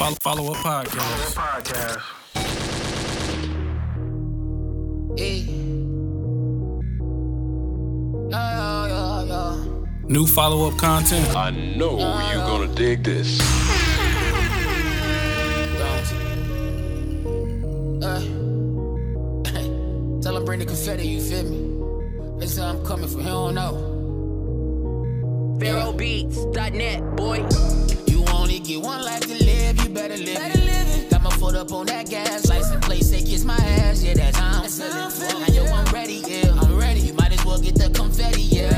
Follow, follow up podcast. Podcast. Yeah. Yeah, yeah, yeah. New follow up content. I know you're gonna dig this. Uh, tell him bring the confetti, you feel me? They say I'm coming from here on out. PharaohBeats.net, boy. You only get one life to live, you better live it. Got my foot up on that gas, license plate say kiss my ass, yeah, that's how I'm feeling. And yo, I'm ready, yeah, I'm ready. You might as well get the confetti, yeah.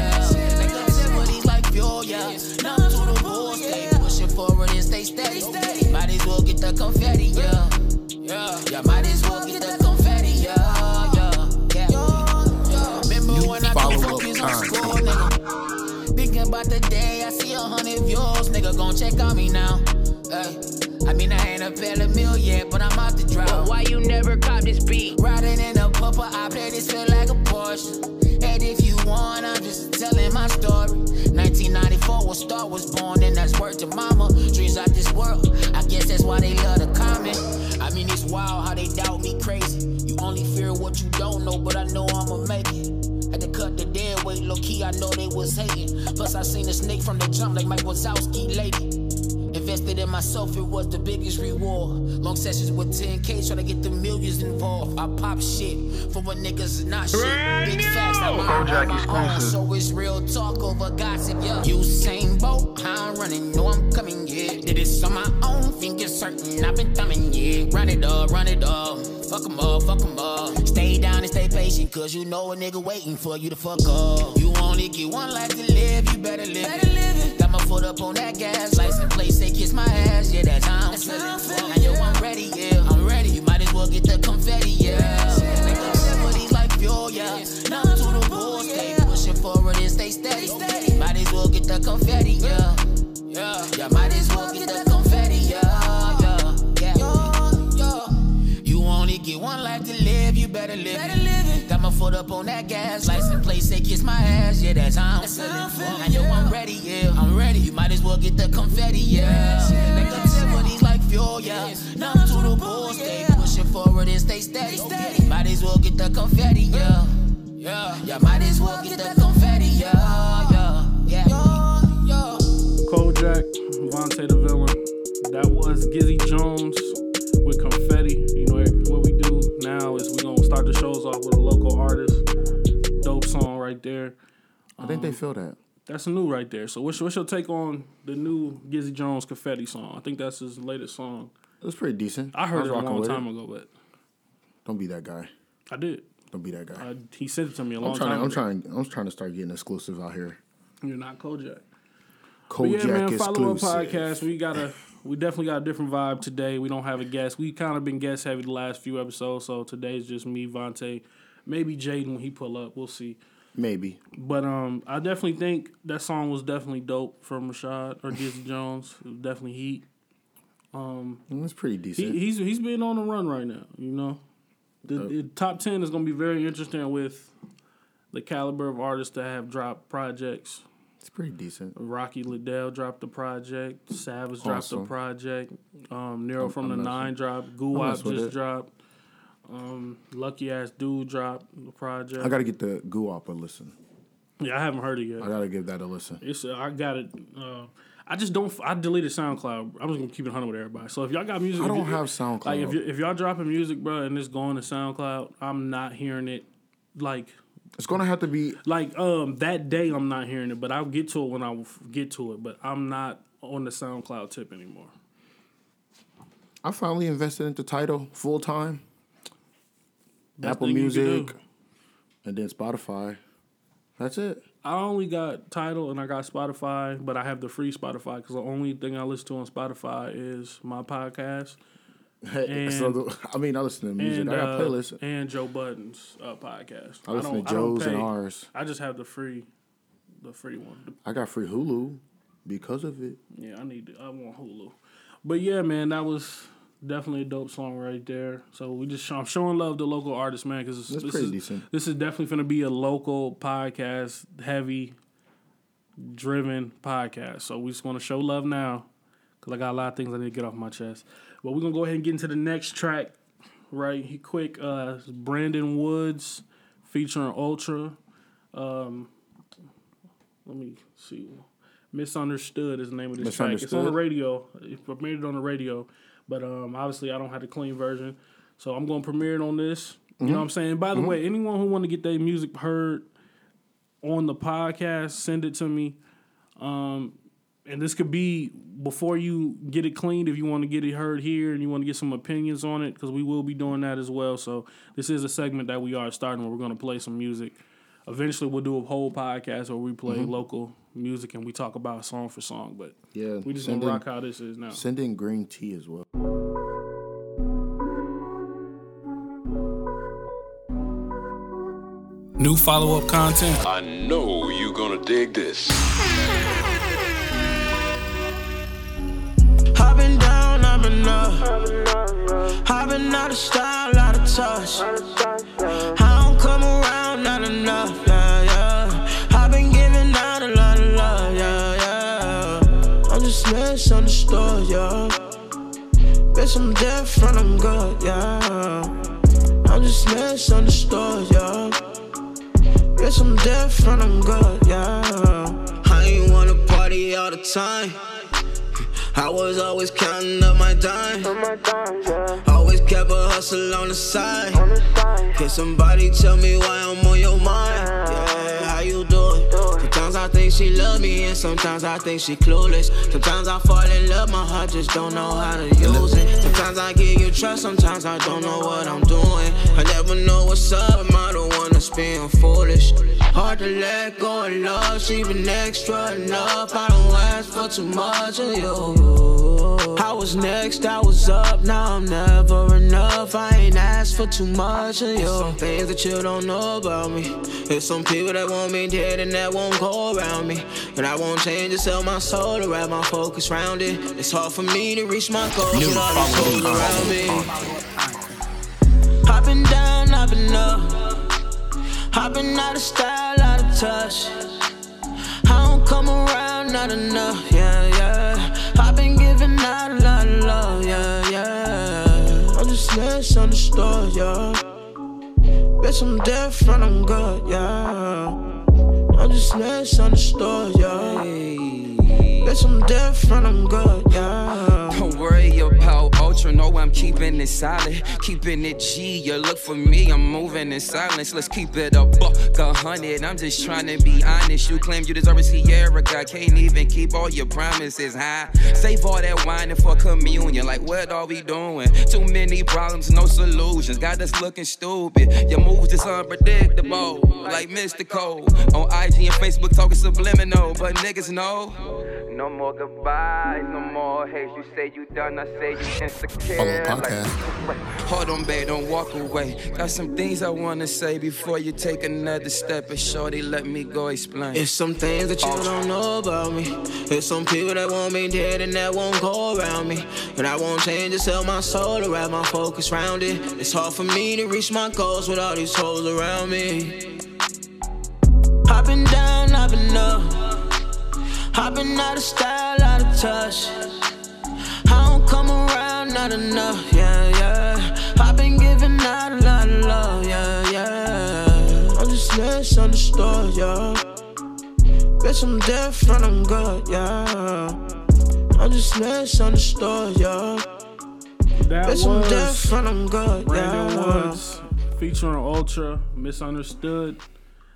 Make them everybody's like fuel, yeah. Now to the bull, stay pushing forward and stay steady. Might as well get the confetti, yeah. Yeah, yeah, might as well get the confetti, yeah, yeah, yeah. Remember when I took focus on school, nigga? Thinking about the day I see a hundred views, nigga gon' check on me now. Hey, I mean I ain't a fair meal yet, but I'm out the But drought. why you never cop this beat? Riding in a pupper, I play this feel like a Porsche. And if you want, I'm just telling my story. 1994 was Star was born, and that's word to mama. Dreams out this world, I guess that's why they love to comment. I mean, it's wild how they doubt me crazy. You only fear what you don't know, but I know I'ma make it. Had to cut the dead weight, low key, I know they was hating. Plus, I seen a snake from the jump like Mike Wazowski, lady. Invested in myself, it was the biggest reward. Long sessions with 10K, trying to get the millions involved. I pop shit for what niggas is not shit. Big facts, I'm on Kojak my own, exclusive. so it's real talk over gossip, yeah. Usain Bolt, how I'm running, know I'm coming, yeah. Did this on my own, fingers certain, I've been thumbing, yeah. Run it up, run it up. Fuck 'em up, fuck 'em up. Stay down and stay patient, cause you know a nigga waiting for you to fuck up. You only get one life to live, you better live it. Got my foot up on that gas, license plate say kiss ass, yeah, that's how I'm feeling. And yo, I'm ready, yeah, I'm ready. You might as well get the confetti, yeah. Make them everybody's like fuel, yeah. Now to the bull, stay pushing forward and stay steady. Might as well get the confetti, yeah. Yeah, yeah, might as well get the confetti, yeah, yeah, yeah. You only get one life to live, you better live my foot up on that gas, license plate say kiss my ass, yeah, that's how I'm feeling. And yo, I'm ready, yeah, I'm ready. You might as well get the confetti, yeah. Make them everybody's like fuel, yeah. Now to the bull, stay pushing forward and stay steady. Might as well get the confetti, yeah. Yeah, yeah, might as well get the confetti, yeah, yeah, yeah, yeah. Kojak, Vontae the villain. That was Gizzy Jones with confetti. You know what we do now is we gonna start the shows off with a local artist. Dope song right there. I think they um, feel that. That's new right there. So what's, what's your take on the new Gizzy Jones confetti song? I think that's his latest song. It was pretty decent. I heard was it a long time ago, but Don't be that guy. I did. Don't be that guy. I, he sent it to me a long I'm trying. time I'm ago. trying. I'm trying to start getting exclusive out here. You're not Kojak. But Kojak yeah, man, follow up exclusive. podcast. We got a we definitely got a different vibe today. We don't have a guest. We kind of been guest heavy the last few episodes, so today's just me, Vontae, maybe Jaden when he pull up. We'll see. Maybe. But um, I definitely think that song was definitely dope from Rashad or Gizzy Jones. It was definitely heat. Um, It was pretty He, decent. he's he's been on the run right now. You know, the, the top ten is going to be very interesting with the caliber of artists that have dropped projects. It's pretty decent. Rocky Liddell dropped the project. Savage dropped the project. Um, Nero from the I'm messing- Nine dropped. I'm Guwap just it. dropped. Um, Lucky ass dude dropped the project. I gotta get the Guap a listen. yeah, I haven't heard it yet. I gotta give that a listen. It's uh, I got it. Uh, I just don't. I deleted SoundCloud. I'm just gonna keep it hundred with everybody. So if y'all got music, I don't you- have SoundCloud. Like if you, if y'all dropping music, bro, and it's going to SoundCloud, I'm not hearing it. Like It's gonna have to be. like um that day, I'm not hearing it, but I'll get to it when I get to it. But I'm not on the SoundCloud tip anymore. I finally invested into Tidal full time. Apple thing you can Music, and then Spotify. That's it. I only got Tidal and I got Spotify, but I have the free Spotify because the only thing I listen to on Spotify is my podcast And- so I mean, I listen to music. and I got uh, playlists. and Joe Budden's uh, podcast. I listen don't- to Joe's and ours. I just have the free, the free one. I got free Hulu because of it. Yeah, I need. To, I want Hulu. But yeah, man, that was definitely a dope song right there. So we just I'm showing love to local artists, man, because this pretty is decent. this is definitely going to be a local podcast, heavy, driven podcast. So we just want to show love now. because I got a lot of things I need to get off my chest. But we're gonna go ahead and get into the next track, right? He quick. Uh, Brandon Woods featuring Ultra. Um, let me see. Misunderstood is the name of this track. It's on the radio. It premiered it on the radio, but um, obviously I don't have the clean version, so I'm gonna premiere it on this. You know what I'm saying? By the way, anyone who want to get their music heard on the podcast, send it to me. Um, and this could be before you get it cleaned if you want to get it heard here and you want to get some opinions on it because we will be doing that as well. So this is a segment that we are starting where we're going to play some music. Eventually, we'll do a whole podcast where we play mm-hmm. local music and we talk about song for song. But Yeah, we just send gonna in- rock how this is now. Send in green tea as well. New follow up content. I know you're gonna dig this. I've been. Out of style, out of touch. I don't come around, not enough, yeah, yeah. I've been giving out a lot of love, yeah, yeah. I'm just misunderstood, yeah. Bitch, I'm different, I'm good, yeah. I'm just misunderstood, yeah. Bitch, I'm different, I'm good, yeah. I ain't wanna party all the time. I was always counting up my dime. Always kept a hustle on the side. Can somebody tell me why I'm on your mind? Yeah, how you doing? Sometimes I think she love me and sometimes I think she clueless. Sometimes I fall in love, my heart just don't know how to use it. Sometimes I give you trust, sometimes I don't know what I'm doing. I never know what's up, am I the one being foolish? Hard to let go of love, she been extra enough. I don't ask for too much of you. I was next, I was up, now I'm never enough. I ain't asked for too much of you. Some things that you don't know about me. There's some people that want me dead and that won't go around me. But I won't change to sell my soul to wrap my focus round it. It's hard for me to reach my goals with all these around me. I've been down, I've been up. I've been out of style, out of touch. I don't come around, not enough, yeah, yeah. I've been giving out a lot of love, yeah, yeah. I'm just misunderstood, yeah. Bitch, I'm different, I'm good, yeah. I'm just misunderstood, yeah. Bitch, I'm different, I'm good, yeah. Don't worry about Ultra, no, I'm keeping it solid. Keeping it G, you look for me, I'm moving in silence. Let's keep it a buck, a hundred. I'm just trying to be honest. You claim you deserve a Sierra, God can't even keep all your promises high. Save all that whining for communion, like what are we doing? Too many problems, no solutions. Got us looking stupid. Your moves just unpredictable, like. Cole. On IG and Facebook talking subliminal, but niggas know. No more goodbyes, no more hate. You say you done, I say you. Follow the podcast. Hold on, babe, don't walk away. Got some things I wanna say before you take another step. And shorty, let me go explain. It's some things that you don't know about me. There's some people that want me dead and that won't go around me. But I won't change to sell my soul to wrap my focus round it. It's hard for me to reach my goals with all these hoes around me. I've been down, I've been up. I've been out of style, out of touch. I don't come around, not enough, yeah, yeah. I've been giving out a lot of love, yeah, yeah. I'm just misunderstood, yeah. Bitch, I'm different, I'm good, yeah. I'm just misunderstood, yeah. That Bitch, I'm was different, I'm good, Brandon yeah. Woods featuring Ultra, Misunderstood.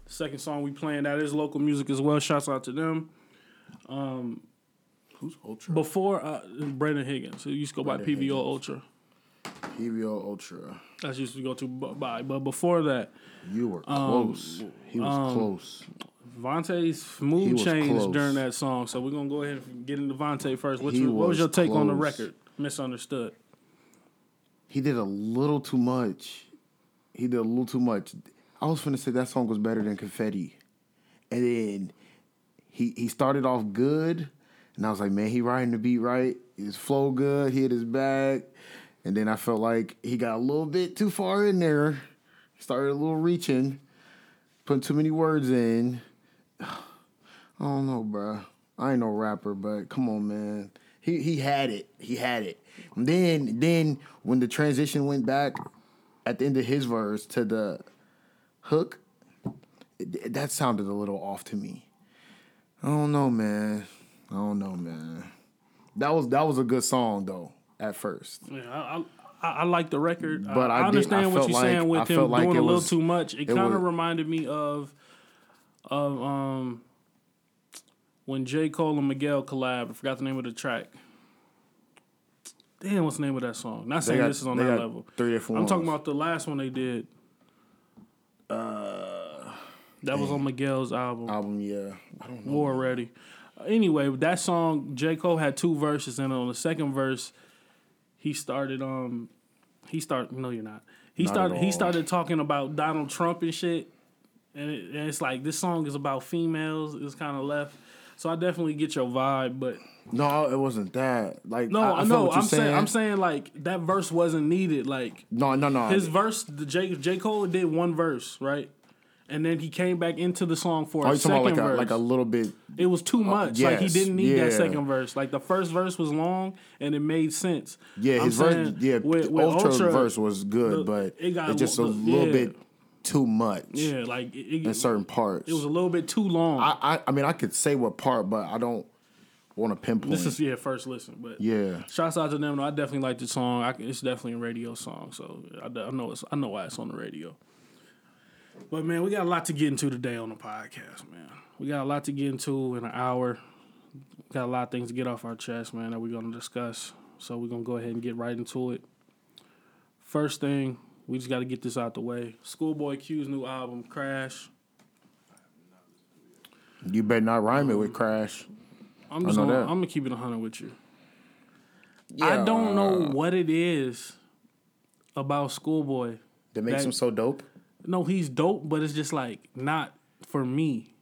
The second song we playing that is local music as well. Shouts out to them. Um, Who's Ultra? Before uh, Brandon Higgins, who used to go by Brandon PVO Higgins. Ultra. PBO Ultra. That's used to go to by. But before that, You were Um, close. he was close. Vontae's mood changed close. during that song. So we're gonna go ahead and get into Vontae first. What's He your, what was was your take on the record? Misunderstood. He did a little too much. He did a little too much. I was gonna say that song was better than Confetti. And then he he started off good. And I was like, man, he riding the beat right. His flow good. Hit his bag. And then I felt like he got a little bit too far in there. Started a little reaching. Putting too many words in. I don't know, bro. I ain't no rapper, but come on, man. He he had it. He had it. And then then when the transition went back at the end of his verse to the hook, it- that sounded a little off to me. I don't know, man. I don't know, man. That was that was a good song though at first. Yeah, I, I, I like the record, But I, I understand I what you're like- saying with him like doing a little was- too much. It, it kind of reminded me of of um when J Cole and Miguel collab. I forgot the name of the track. Damn, what's the name of that song? Not saying got- this is on that level. three or four. I'm talking about the last one they did. Uh, that was on Miguel's album. Album, yeah. I don't know. War Ready. Anyway, that song, J. Cole had two verses, and on the second verse, he started um he started no you're not. He Not started he started talking about Donald Trump and shit. And, it, and it's like this song is about females. It's kind of left. So I definitely get your vibe, but No, it wasn't that. Like no, I, I know. I'm saying. I'm saying like that verse wasn't needed. Like No, no, no. his verse, the J J Cole did one verse, right? And then he came back into the song for Are a second about like a, verse. like a little bit? It was too uh, much. like he didn't need that second verse. Like the first verse was long and it made sense. Yeah, I'm his verse. saying Yeah, with- the with Ultra, Ultra, verse was good, the- but it got it's just a the- little yeah. bit too much Yeah, like it, it, in certain parts. it was a little bit too long. I, I, I mean, I could say what part, but I don't want to pinpoint. this is yeah, first listen, but yeah, Shouts out to them. I definitely like the song. I, it's definitely a radio song, so I, I know it's I know why it's on the radio. But man, we got a lot to get into today on the podcast, man. We got a lot to get into in an hour. Got a lot of things to get off our chest, man, that we're gonna discuss. So we're gonna go ahead and get right into it. First thing, we just got to get this out the way. Schoolboy Q's new album, Crash. you better not rhyme it with crash. I'm just gonna. I'm gonna keep it hundred with you. I don't know what it is about Schoolboy that makes that- him so dope. No, he's dope, but it's just like not for me.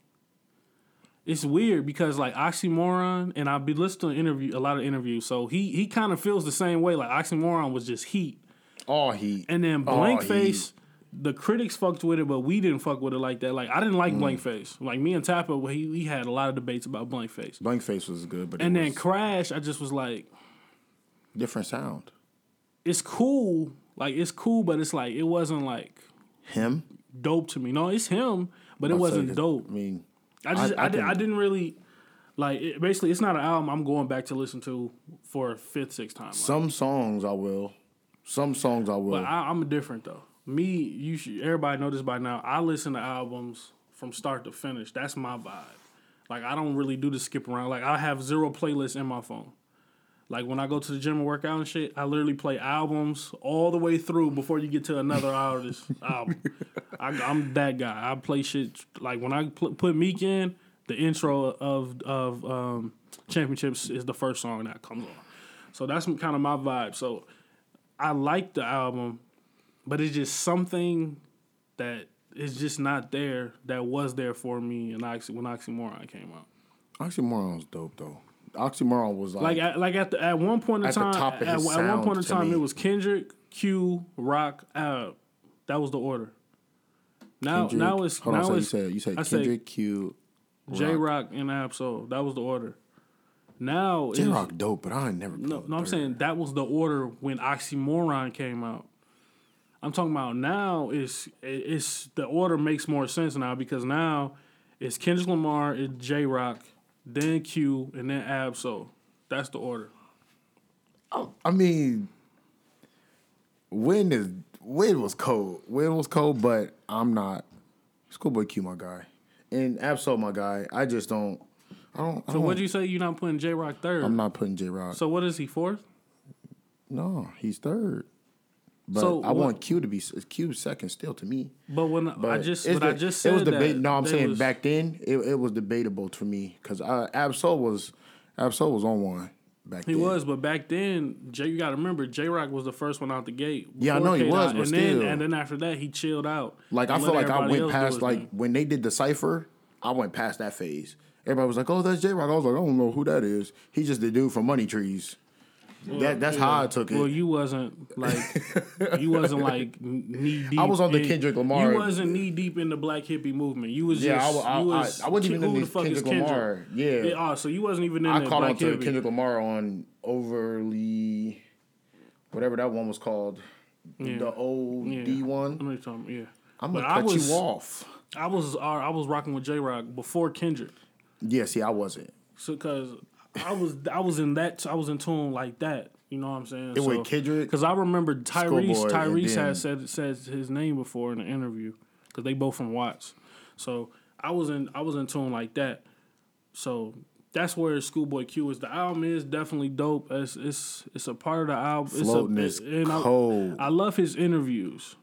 It's weird because like Oxymoron, and I've been listening to interview a lot of interviews, so he he kind of feels the same way. Like Oxymoron was just heat, All heat. and then All Blank. Face, the critics fucked with it, but we didn't fuck with it like that. Like I didn't Mm. like Blank Face. Like me and Tappa, he we had a lot of debates about Blank Face, Blank face was good, but and then Crash, I just was like, different sound. it's cool, like it's cool, but it's like it wasn't like Him, dope to me. No, it's him, but it wasn't dope. I mean, I just I- I, I did, I didn't really like it, basically it's not an album I'm going back to listen to for a fifth sixth time. Like, some songs I will. Some songs I will. but I, I'm different though. Me, you should everybody know this by now. I listen to albums from start to finish. That's my vibe. Like I don't really do the skip around. Like I have zero playlists in my phone. Like when I go to the gym and work out and shit, I literally play albums all the way through before you get to another artist album. I, I'm that guy. I play shit like when I pl- put Meek in, the intro of of um, Championships is the first song that comes on. So that's kind of my vibe. So I like the album, but it's just something that is just not there that was there for me and Oxy, when Oxymoron came out. Oxymoron was dope though. Oxymoron was like, Like at, like at the, at one point in At the time, top of at, his at one point in time, me. it was Kendrick, Q, Rock, Ab. That was the order. Now Kendrick- now it's hold now on. So you said you said I Kendrick, Q, Jay Rock and Ab-Soul. That was the order. Now J it's- Rock dope, but I ain't never. No, no, I'm saying that was the order when Oxymoron came out. I'm talking about now is it's the order makes more sense now because now it's Kendrick Lamar, it's Jay Rock, then Q, and then Ab-Soul. That's the order. Oh, I mean, Win is Win was cold. Win was cold, but I'm not. Schoolboy Q, my guy, and Ab-Soul, my guy. I just don't. I don't. I So what'd you say? You're not putting Jay Rock third. I'm not putting Jay Rock. So what is he fourth? no, he's third. But So I what- want Q to be Q second still to me. But when But I just it's but I just said it was debate. that, No, I'm saying was- back then it, it was debatable to me because Ab-Soul was Ab-Soul was on one back then. He then. was, but back then, J, you got to remember, Jay Rock was the first one out the gate. Yeah, I know he was, but and then and then after that, he chilled out. Like I feel like I went past like thing. when they did the cipher, I went past that phase. Everybody was like, "Oh, that's Jay Rock." I was like, "I don't know who that is." He's just the dude from Money Trees. That that's how I took it. Well, you wasn't like you wasn't like knee deep. I was on the in- Kendrick Lamar. You wasn't knee deep in the Black Hippy movement. You was Yeah, just. I- you was, I- I wasn't even in the is Kendrick Lamar. Yeah. yeah. Oh, so you wasn't even in I caught on to. Kendrick Lamar on overly, whatever that one was called, Yeah. the old Yeah. D I one. you're talking Yeah. I'm gonna I cut was- you off. I was uh, I was rocking with Jay Rock before Kendrick. Yeah, see, I wasn't. So cause I was I was in that I was in tune like that. You know what I'm saying? It was Kendrick, Because I remember Tyrese Tyrese had said said his name before in an interview because they both from Watts. So I was in I was in tune like that. So that's where Schoolboy Q is. The album is definitely dope. It's it's it's a part of the album. It's Floating a, is and I- cold. I, love his interviews.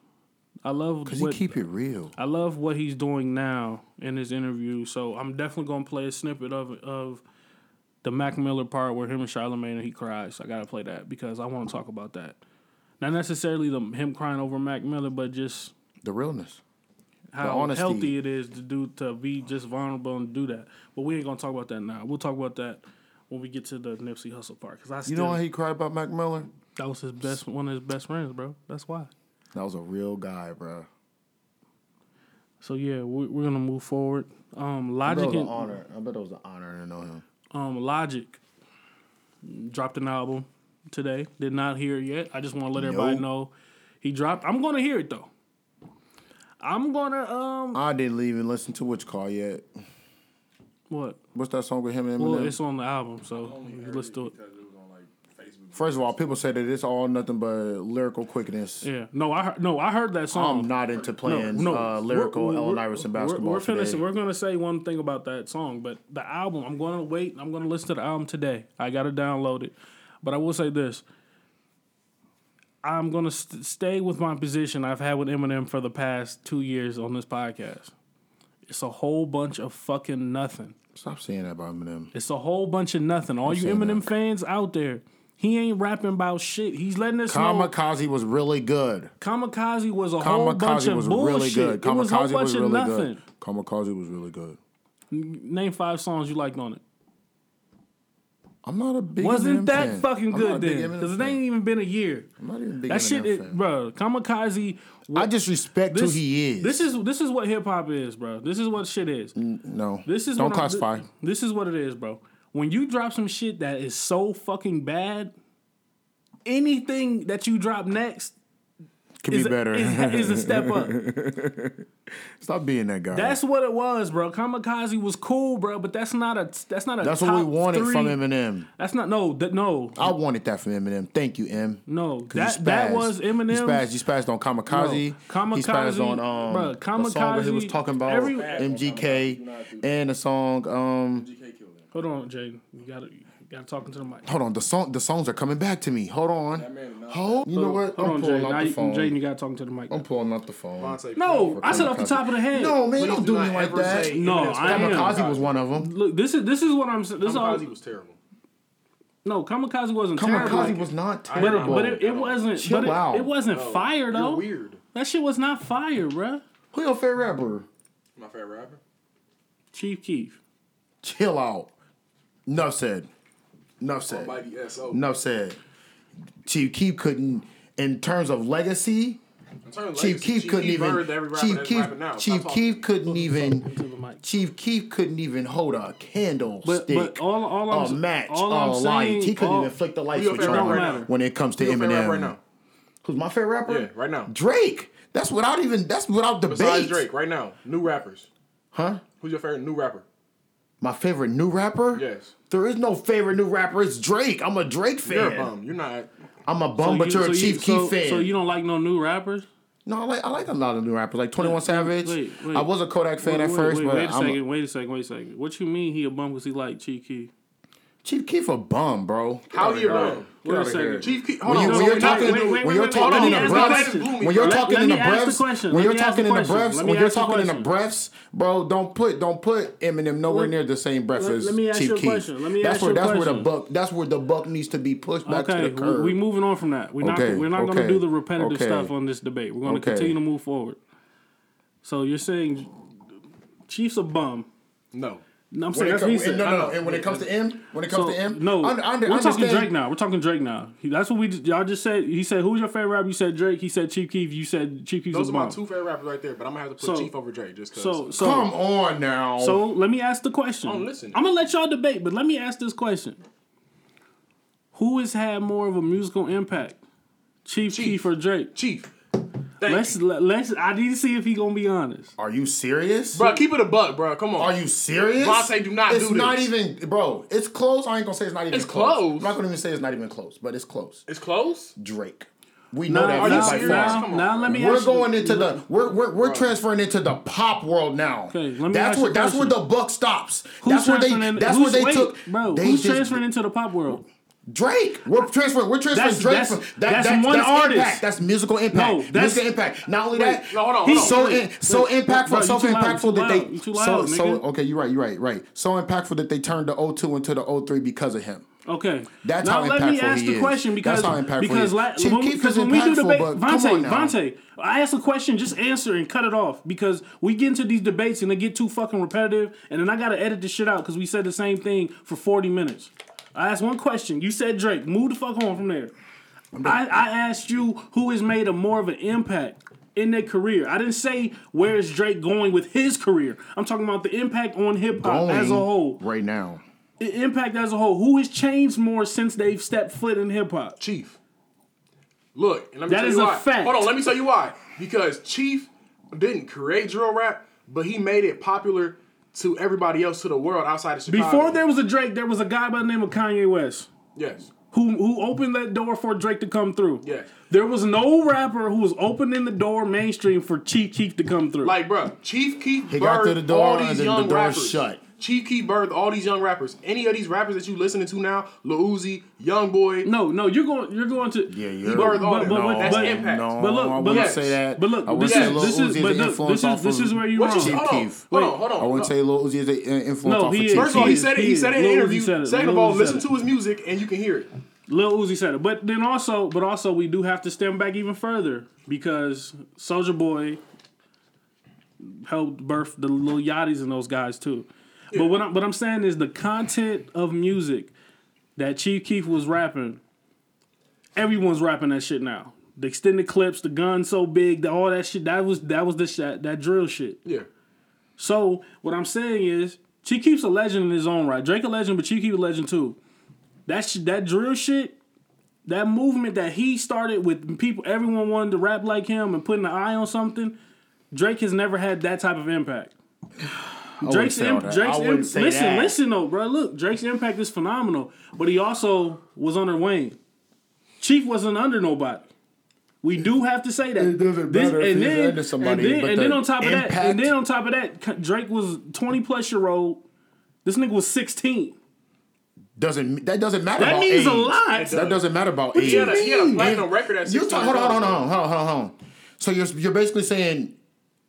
I love Cause he keep it real. I love what he's doing now in his interview. So I'm definitely gonna play a snippet of of the Mac Miller part where him and Charlamagne and he cries. I gotta play that because I want to talk about that. Not necessarily the him crying over Mac Miller, but just The realness. how honesty. healthy it is to do to be just vulnerable and do that. But we ain't gonna talk about that now. We'll talk about that when we get to the Nipsey Hussle part. Cause I You know why he cried about Mac Miller? that was his best one of his best friends, bro. That's why. That was a real guy, bro. So yeah, we, we're gonna move forward. Um, I bet Logic it was an honor. I bet it was an honor to know him. Um, Logic dropped an album today. Did not hear it yet. I just want to let everybody Nope. know he dropped. I'm gonna hear it though. I'm gonna um I didn't even listen to which car yet. what? What's that song with him and Well, it's on the album, so listen to it. First of all, people say that it's all nothing but lyrical quickness. Yeah, no, I heard, no, I heard that song. I'm not into playing no, uh, lyrical we're- we're- Iverson we're- basketball We're, today. finishing. We're gonna say one thing about that song, but the album, I'm gonna wait. I'm gonna listen to the album today. I gotta download it, but I will say this: I'm gonna st- stay with my position I've had with Eminem for the past two years on this podcast. It's a whole bunch of fucking nothing. Stop saying that about Eminem. It's a whole bunch of nothing. All you Eminem that. fans out there, he ain't rapping about shit. He's letting us know. Kamikaze was really good. Kamikaze was a whole bunch Kamikaze of was bullshit. really good. It was a whole Kamikaze bunch was of really nothing. good. Kamikaze was really good. Name five songs you liked on it. I'm not a big Wasn't that fan. fucking I'm good then? Because it ain't even been a year. I'm not even a big That shit, bro. Kamikaze. I just respect this, who he is. This is this is what hip hop is, bro. This is what shit is. no. This is don't what classify. this is what it is, bro. When you drop some shit that is so fucking bad, anything that you drop next Could is be a, better. is, is a step up. Stop being that guy. That's what it was, bro. Kamikaze was cool, bro, but that's not a that's not a. That's what we wanted three- from Eminem. That's not no that no I wanted that from Eminem. Thank you, M. no that that was You spazzed. You spazzed on Kamikaze. No, He spazzed on um, bruh, the song where he was talking about every- MGK and the song. Um, Hold on, Jaden. You gotta you gotta talk into the mic. hold on. The song. The songs are coming back to me. Hold on. Hold. You know what? Hold I'm on, pulling Jaden. out Now the you- phone. Jaden, you gotta talk into the mic. I'm pulling out the phone. No, I said off the top of the head. No, man, don't do do me not like ever that. say No, Eminem's I am. Kamikaze was one of them. Look, this is this is what I'm saying. This is all. Kamikaze was terrible. No, Kamikaze wasn't terrible. Kamikaze was not but terrible. it, but it, it wasn't. Chill but it, out. it wasn't fire though. You're weird. That shit was not fire, bruh. Who your favorite rapper? My favorite rapper. Chief Keef. Chill out. Enough said. Enough said. Mighty S.O. Enough said. Chief Keef couldn't, in terms of legacy, In terms of Chief legacy, Keef couldn't even. buried every rapper Chief that's Keef, rapping now. Stop Chief talking. Keef couldn't even. Into the mic. Chief Keef couldn't even hold a candlestick. But- but all- all I'm a s- match, all a I'm light. saying- He couldn't all- even flick the lights Who your switch favorite on rapper right when it comes to Who Eminem. right now? Who's my favorite rapper? Yeah, right now. Drake. That's without even. That's without debate. Besides Drake, right now. New rappers. Huh? Who's your favorite new rapper? My favorite new rapper? Yes. There is no favorite new rapper. It's Drake. I'm a Drake fan. You're a bum. You're not. I'm a bum, So but you- you're so a you- Chief so- Keef fan. So you don't like no new rappers? no, I like I like a lot of new rappers, like Twenty One Savage. wait, wait. I was a Kodak fan wait, at first, wait, but wait a I'm second. Wait a second. Wait a second. What you mean he a bum because he like Chief Keef? Chief Keef a bum, bro. Get How do you here. know? Wait a outta second. Chief Keef. When, you, on. When you're wait, talking, wait, wait, when you're talking in the Let breaths, when you're talking in the me breaths, question. when you're talking in the question. breaths, when you're talking in the question. breaths, bro, don't put don't put Eminem nowhere Let- near the same breath let- as let me ask Chief Keef. question. Let me that's where that's where the buck that's where the buck needs to be pushed back Okay, to the curb. we, we moving on from that. We're not Okay, we're not going to do the repetitive stuff on this debate. We're going to continue to move forward. So you're saying Chief's a bum. No. No, I'm When saying that's what he said. no, no, no. And when it comes to M, when it comes So, to M, no, I, I, I we're talking Drake now. We're talking Drake now. He- That's what we y'all just said. He said, "Who's your favorite rapper?" You said Drake. He said Chief Keef. You said Chief Keef. Those are my bomb. two favorite rappers right there, but I'm gonna have to So- put Chief over Drake just cause. So, so Come on now. So let me ask the question. Oh, listen. I'm gonna let y'all debate, but let me ask this question: Who has had more of a musical impact, Chief, Chief. Keef or Drake? Chief. Thank Let's you. let, let's. I need to see if he gonna be honest. Are you serious? Bro, keep it a buck, bro. Come on. Are you serious? Vontae, do not it's do not even, bro. It's close. I ain't gonna say it's not even close. It's close. close. I'm not gonna even say it's not even close, but it's close. It's close. Drake. We know Now, that Are you by serious? far. now, Come on, now let me. We're ask you- going into the we're we're, we're transferring into the pop world now. Okay, let me that's ask you where that's where the buck stops. Who's that's where they in- that's where they wait, took bro. They who's just- transferring into the pop world? Drake. We're transferring. We're transferring That's- Drake. that's- from, that, that's that- one that's artist. Impact. That's musical impact. No, that's- musical impact. Not only Wait, that, no, hold on, he's so on. in, so Wait, impactful, bro, so loud, impactful too that they loud, you too loud, so so nigga. okay. You're right. You're right. Right. So impactful that they turned the 02 into the 03 because of him. Okay. That's now how let me impactful ask he the is. question because That's how impactful because la- when, because when we do impactful, debate, but come Vontae, on now. Vontae, I ask a question, just answer and cut it off because we get into these debates and they get too fucking repetitive, and then I gotta edit this shit out because we said the same thing for forty minutes. I asked one question. You said Drake. Move the fuck on from there. I, I asked you who has made a more of an impact in their career. I didn't say where is Drake going with his career. I'm talking about the impact on hip hop as a whole. right now. Impact as a whole. Who has changed more since they've stepped foot in hip hop? Chief. Look, and let me That tell is you a why. fact. Hold on, let me tell you why. Because Chief didn't create drill rap, but he made it popular to everybody else to the world outside of Chicago. Before there was a Drake, there was a guy by the name of Kanye West yes, who who opened that door for Drake to come through. Yes. There was no rapper who was opening the door mainstream for Chief Keef to come through. like bro, Chief Keef He got through the door all and these then the door rappers. shut. Chief Keef birthed all these young rappers. Any of these rappers that you listening to now, Lil Uzi, Young Boy, no, no, you're going you're going to Yeah, you're. birthed all but- that. but- no, That's but- impact. No, But look, I but wouldn't look- say that. But look, I wouldn't this say is Lil this Uzi is is but an look, influence this off is this of is where you What wrong. Chief Hold on, Keef. hold on, hold on. I wouldn't say Lil Uzi is an influence No, off he of is. Chief First of all, he said it. he He said it in an interview. said. Second of all, listen to his music and you can hear it. Lil Uzi said it, but then also, but also, we do have to stem back even further because Soldier Boy helped birth the Lil Yachty's and those guys too. But what I'm, what I'm saying is the content of music that Chief Keef was rapping, everyone's rapping that shit now. The extended clips, the gun so big, the, all that shit. That was that was the shit, that drill shit. Yeah. So what I'm saying is, Chief Keef's a legend in his own right. Drake a legend, but Chief Keef a legend too. That sh- that drill shit, that movement that he started with people, everyone wanted to rap like him and putting an eye on something. Drake has never had that type of impact. Drake's, say imp- Drake's imp- listen, that. listen though, bro. Look, Drake's impact is phenomenal, but he also was under Wayne. Chief wasn't under nobody. We do have to say that. It doesn't matter if and he's then, under somebody, and then, but and the then on top of that, and then on top of that, Drake was twenty plus year old. This nigga was sixteen. Doesn't that doesn't matter? That about means age. a lot. That doesn't matter about age. He had a, he had a platinum And record at You 16 talk, hold on, hold on, years hold on, hold on, hold on, hold on. So you're you're basically saying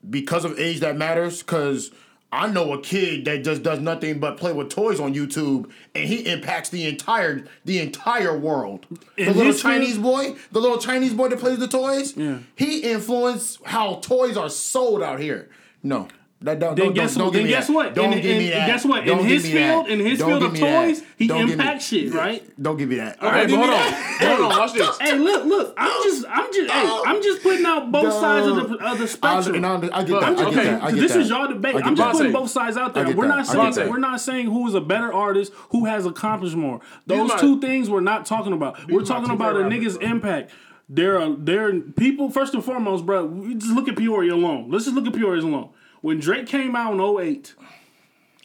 because of age that matters? Because I know a kid that just does nothing but play with toys on YouTube, and he impacts the entire the entire world. The little Chinese field- boy, the little Chinese boy that plays the toys, Yeah. he influenced how toys are sold out here. No. That, don't, Then don't, guess don't, don't give Then me guess that. what? Don't In- give me in- that. guess what? In Don't give his me field- that. in his Don't field of me that. toys, he Don't me- impacts shit, right? Don't give me that. Okay, but hold on. Hold on, watch this. Hey, look, look. I'm just, I'm just, hey, I'm just putting out both sides of the of the spectrum. I, I get that. Okay, that. I get this that. is y'all debate. I'm just putting both sides out there. We're not saying we're not saying who is a better artist, who has accomplished more. Those two things we're not talking about. We're talking about a nigga's impact. There are there are people first and foremost, bro. We just look at Peoria alone. Let's just look at Peoria alone. When Drake came out in 08,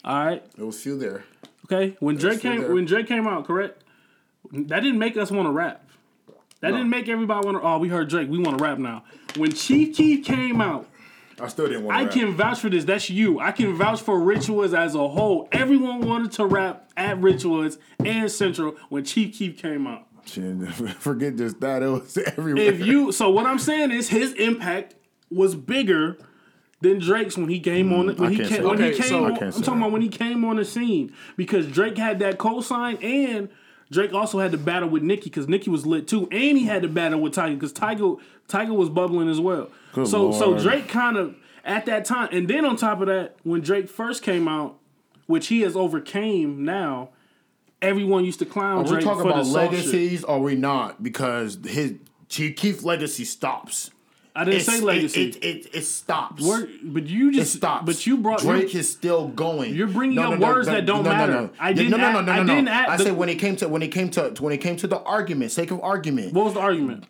all right, There was few there. Okay, when Drake came there. when Drake came out, correct? That didn't make us want to rap. That didn't make everybody want to. Oh, we heard Drake. We want to rap now. When Chief Keef came out, I still didn't want I to. can vouch for this. That's you. I can vouch for Richwoods as a whole. Everyone wanted to rap at Richwoods and Central when Chief Keef came out. Forget just that. It was everywhere. If you, so what I'm saying is his impact was bigger than Drake's when he came on mm, when he came, when he came I'm talking that. about when he came on the scene because Drake had that cosign and Drake also had to battle with Nicki because Nicki was lit too, and he had to battle with Tyga because Tyga Tyga was bubbling as well. Good so Lord. so Drake kind of at that time, and then on top of that, when Drake first came out, which he has overcame now, everyone used to clown. Are we Drake talking about legacies? Shit. Or are we not? Because his Chief Keef legacy stops. I didn't it's, say legacy. It, it, it, it stops. Word, but you just it stops. But you brought Drake is still going. You're bringing no, up no, words that don't matter. I didn't. No, no, no, no, I didn't. Add, I the, said when it came to when it came to when it came to the argument, sake of argument. What was the argument?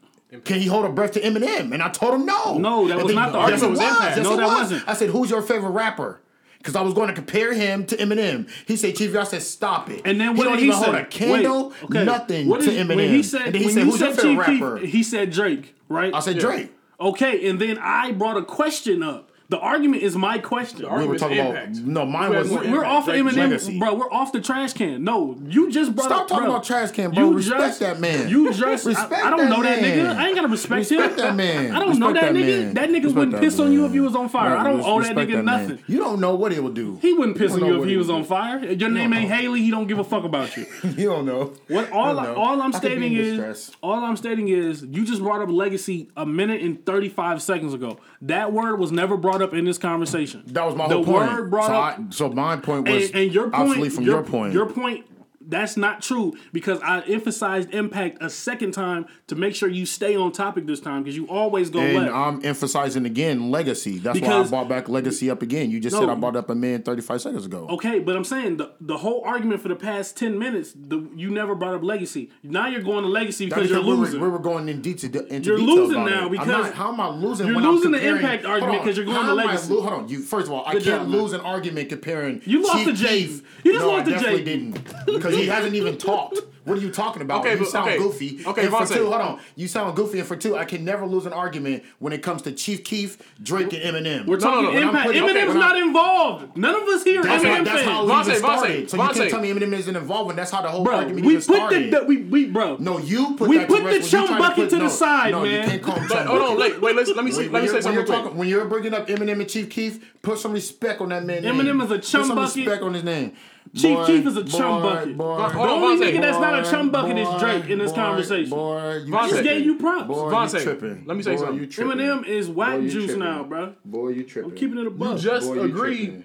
Can he hold a breath to Eminem? And I told him no. No, that was not the argument. Was. Yes, no, that was. wasn't. I said, who's your favorite rapper? because I was going to compare him to Eminem. He said, "Chief," I said, "Stop it." And then what he don't did even he hold a candle, Wait, okay. nothing what is, to Eminem. When he said, and then he said, "Who's your favorite rapper?" He said Drake, right? I said yeah. Drake. Okay, and then I brought a question up. The argument is my question. The we were talking about no, mine was we're, we're off like, Eminem, legacy. bro. We're off the trash can. No, you just brought stop up, talking bro. about trash can, bro. You respect just, that man. You just respect. I, I don't know man. that nigga. I ain't gotta respect, respect him. Respect that man. I don't know that, that nigga. Man. That nigga wouldn't piss on you if he was on fire. Right, I don't owe that nigga that nothing. You don't know what he would do. He wouldn't piss on you if he was on fire. Your name ain't Hailie. He don't give a fuck about you. You don't know. What all all I'm stating is all I'm stating is you just brought up legacy a minute and thirty five seconds ago. That word was never brought brought up in this conversation. That was my the whole point. Word brought so up. I, so my point was and, and your point, obsolete from your, your point. Your point that's not true because I emphasized impact a second time to make sure you stay on topic this time because you always go. And left. I'm emphasizing again legacy. That's because why I brought back legacy up again. You just no, said I brought up a man 35 seconds ago. Okay, but I'm saying the, the whole argument for the past 10 minutes, the, you never brought up legacy. Now you're going to legacy because, because you're losing. We were, going in detail. Into you're losing now it. because not, how am I losing? You're losing the impact argument because you're going to legacy. Lo- hold on, you first of all, Good I can't job, lose man. an argument comparing. You lost to Jay. You just no, lost to Jays. Didn't because he hasn't even talked. What are you talking about? Okay, you but, sound okay. goofy. Okay, and for two, hold on. You sound goofy, and for two, I can never lose an argument when it comes to Chief Keef, Drake, and Eminem. We're talking no, no, no. Impact. Putting, Eminem's okay, not involved. None of us here. That's, Eminem that's how Vontae, started. So you can't tell me Eminem isn't involved when that's how the whole bro, argument we put started. The, we, we, bro. No, you put we put the chum bucket put, to the side, man. You can't call him chum. Hold on, wait, wait. Let me see. Let me say something. When you're bringing up Eminem and Chief Keef, put some respect on that man. Eminem is a chum bucket. Put some respect on his name. Chief Keef is a chum bucket. The only nigga that's not a chum bucket is Drake in this conversation. Boy, you just gave you props. Boy, Vontae, you tripping. Let me say boy, something. You tripping. Eminem is whack juice tripping. now, bro. Boy, you tripping. I'm keeping it a buck. You just boy, agreed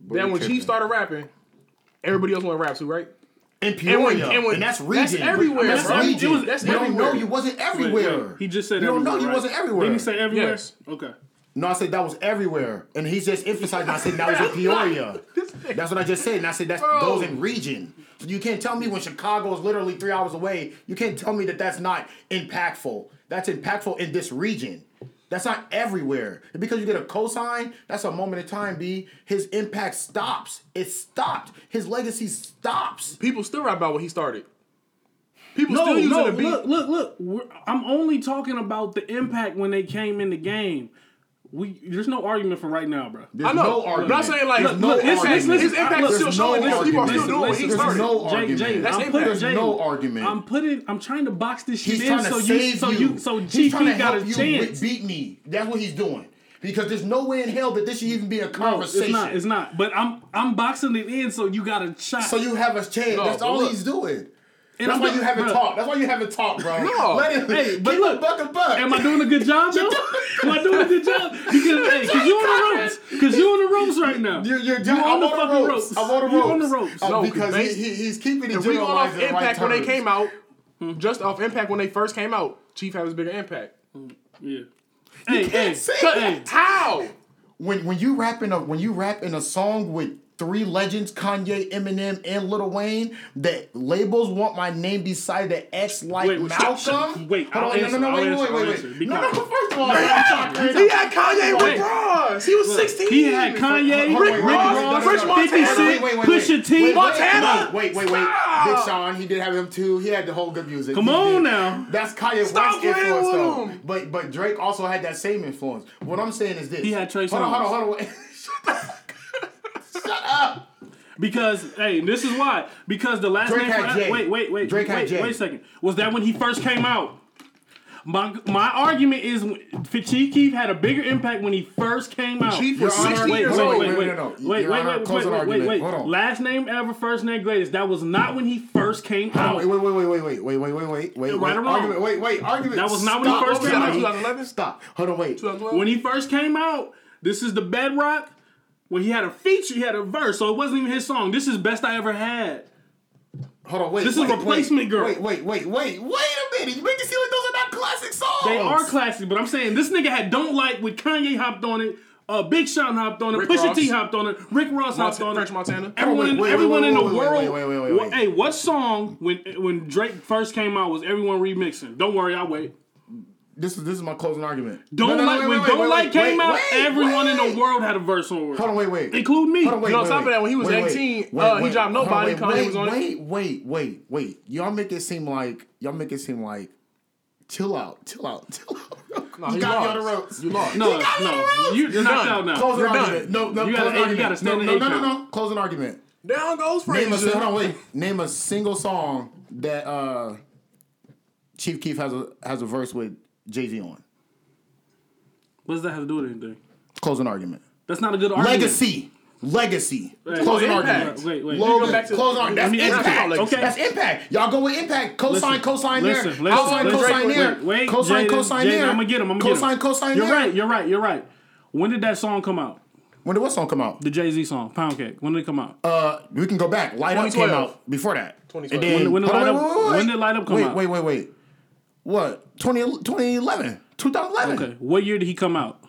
boy, that when Chief started rapping, everybody else want to rap too, right? in Peoria, and, when, and, when, and that's region. That's everywhere. That's, that's region. Was, that's you everywhere. don't know you wasn't everywhere. He just said you don't know you wasn't everywhere. Did he say everywhere? Okay. No, I said that was everywhere, and he's just emphasizing. I said that was in Peoria. that's what I just said, and I said that's Bro. those in region. So you can't tell me when Chicago is literally three hours away. You can't tell me that that's not impactful. That's impactful in this region. That's not everywhere. And because you get a cosign, that's a moment in time, B. His impact stops. It stopped. His legacy stops. People still write about what he started. People no, still use no. Look, look, look. We're, I'm only talking about the impact when they came in the game. We there's no argument for right now, bro. There's I know, no argument. but I'm saying like, no look, listen, listen, his impact is still showing. No people are still doing he. No argument. Jay, That's I'm putting, there's Jay, no argument. I'm putting. I'm trying to box this shit he's in so you, you, so you, so GP got a chance. Beat me. That's what he's doing because there's no way in hell that this should even be a conversation. No, it's not. It's not. But I'm I'm boxing it in so you got a shot. So you have a chance. No, That's all look, he's doing. And That's I'm why like, you haven't bro. talked. That's why you haven't talked, bro. No. Let it, hey, but look, a buck a buck. Am I doing a good job, though? am I doing a good job? Because hey, cause you on the ropes. Because you're on the ropes right now. You're, you're, you're on, the on the fucking ropes. ropes. I'm on the ropes. You're on the ropes. Uh, no, because he, he, he's keeping it If we go off impact right when they came out, just off impact when they first came out, Chief has a bigger impact. Yeah. You hey, can't hey, say. How? When when you rapping a when you rapping a song with three legends, Kanye, Eminem, and Lil Wayne, that labels want my name beside the X like wait, Malcolm. Sh- sh- wait, Hold no, no, no, wait, wait, wait, wait, wait. No, no, first of all, he had Kanye wait. with Ross. He was look, 16. He had Kanye, Rick, Rick Ross, Rich Montana, Pusha T, Montana. Wait, wait, wait. Big Sean, he did have him too. He had the whole good music. Come on now. That's Kanye West influence though. But but Drake also had that same influence. What I'm saying is this. He had Trey Hold on, hold on, hold on. Because hey, this is why. Because the last Drake name had wait, wait, wait, Drake wait, wait, wait a second. Was that when he first came out? My my argument is Chief Keef had a bigger impact when he first came out. Chief was Honor, 60 wait, years wait, old. Wait, wait, wait, no, no, no. wait, wait, wait, wait, wait, wait, wait, wait, wait. Last name ever, first name greatest. That was not when he first came out. Wait, wait, wait, wait, wait, wait, wait, wait, wait, wait, wait. Right or wrong? Argument, wait, wait, argument. That was not when Stop. when he first came out. 2011. Stop. Hold on, wait. 2011? When he first came out, this is the bedrock. Well, he had a feature, he had a verse, so it wasn't even his song. This is best I ever had. Hold on, wait. This is wait, Replacement wait, Girl. Wait, wait, wait, wait, wait a minute. You make it seem like those are not classic songs. They are classic, but I'm saying this nigga had "Don't Like" with Kanye hopped on it. Uh, Big Sean hopped on it. Rick Pusha Ross. T hopped on it. Rick Ross hopped Mont- on French it. Montana. Everyone, wait, wait, everyone wait, in the world. Hey, what song when when Drake first came out was everyone remixing? Don't worry, I'll wait. This is this is my closing argument. Don't No, no, no, like wait, when Don't wait, Like came wait, out, wait, everyone in the world had a verse on it. Hold on, wait, wait. Including me. Hold on, wait, You know, wait, top wait. of that, when he was Wait, 18, wait, uh, he dropped Nobody, Wait, wait, was on it. wait, wait, wait, wait. Y'all make it seem like y'all make it seem like chill out, chill out, chill out. No, you you got me on the ropes. You lost. No, got me on the no, ropes. you, you're knocked out now. Closing You're done. argument. No, no, You gotta- you stand no, no, no, no, no. Closing argument. Down goes Name a Frazier. hold on, wait. Name a single song that uh, Chief Keef has a has a verse with Jay Z on. What does that have to do with anything? Closing argument. That's not a good argument. Legacy. Legacy. Hey, Closing Impact. argument. Wait, wait. Logan, go back to- closing argument. That's Let me ask you. impact. Okay. That's impact. Y'all go with impact. Cosign, Listen, cosign there. listen, Cosign, listen. cosign Wait, there. Wait, wait, Cosign, Jaden, cosign there. I'm gonna get him. I'm gonna Cosign, get him. cosign You're right. You're right. You're right. When did that song come out? When did what song come out? The Jay Z song, Pound Cake. When did it come out? Uh, we can go back. Light Up came 2012. out before that. 2012. And then, When- when did Light Up- when did Light Up come out? wait, out? Wait, wait, wait. What? 20, 2011. 2011. okay. What year did he come out?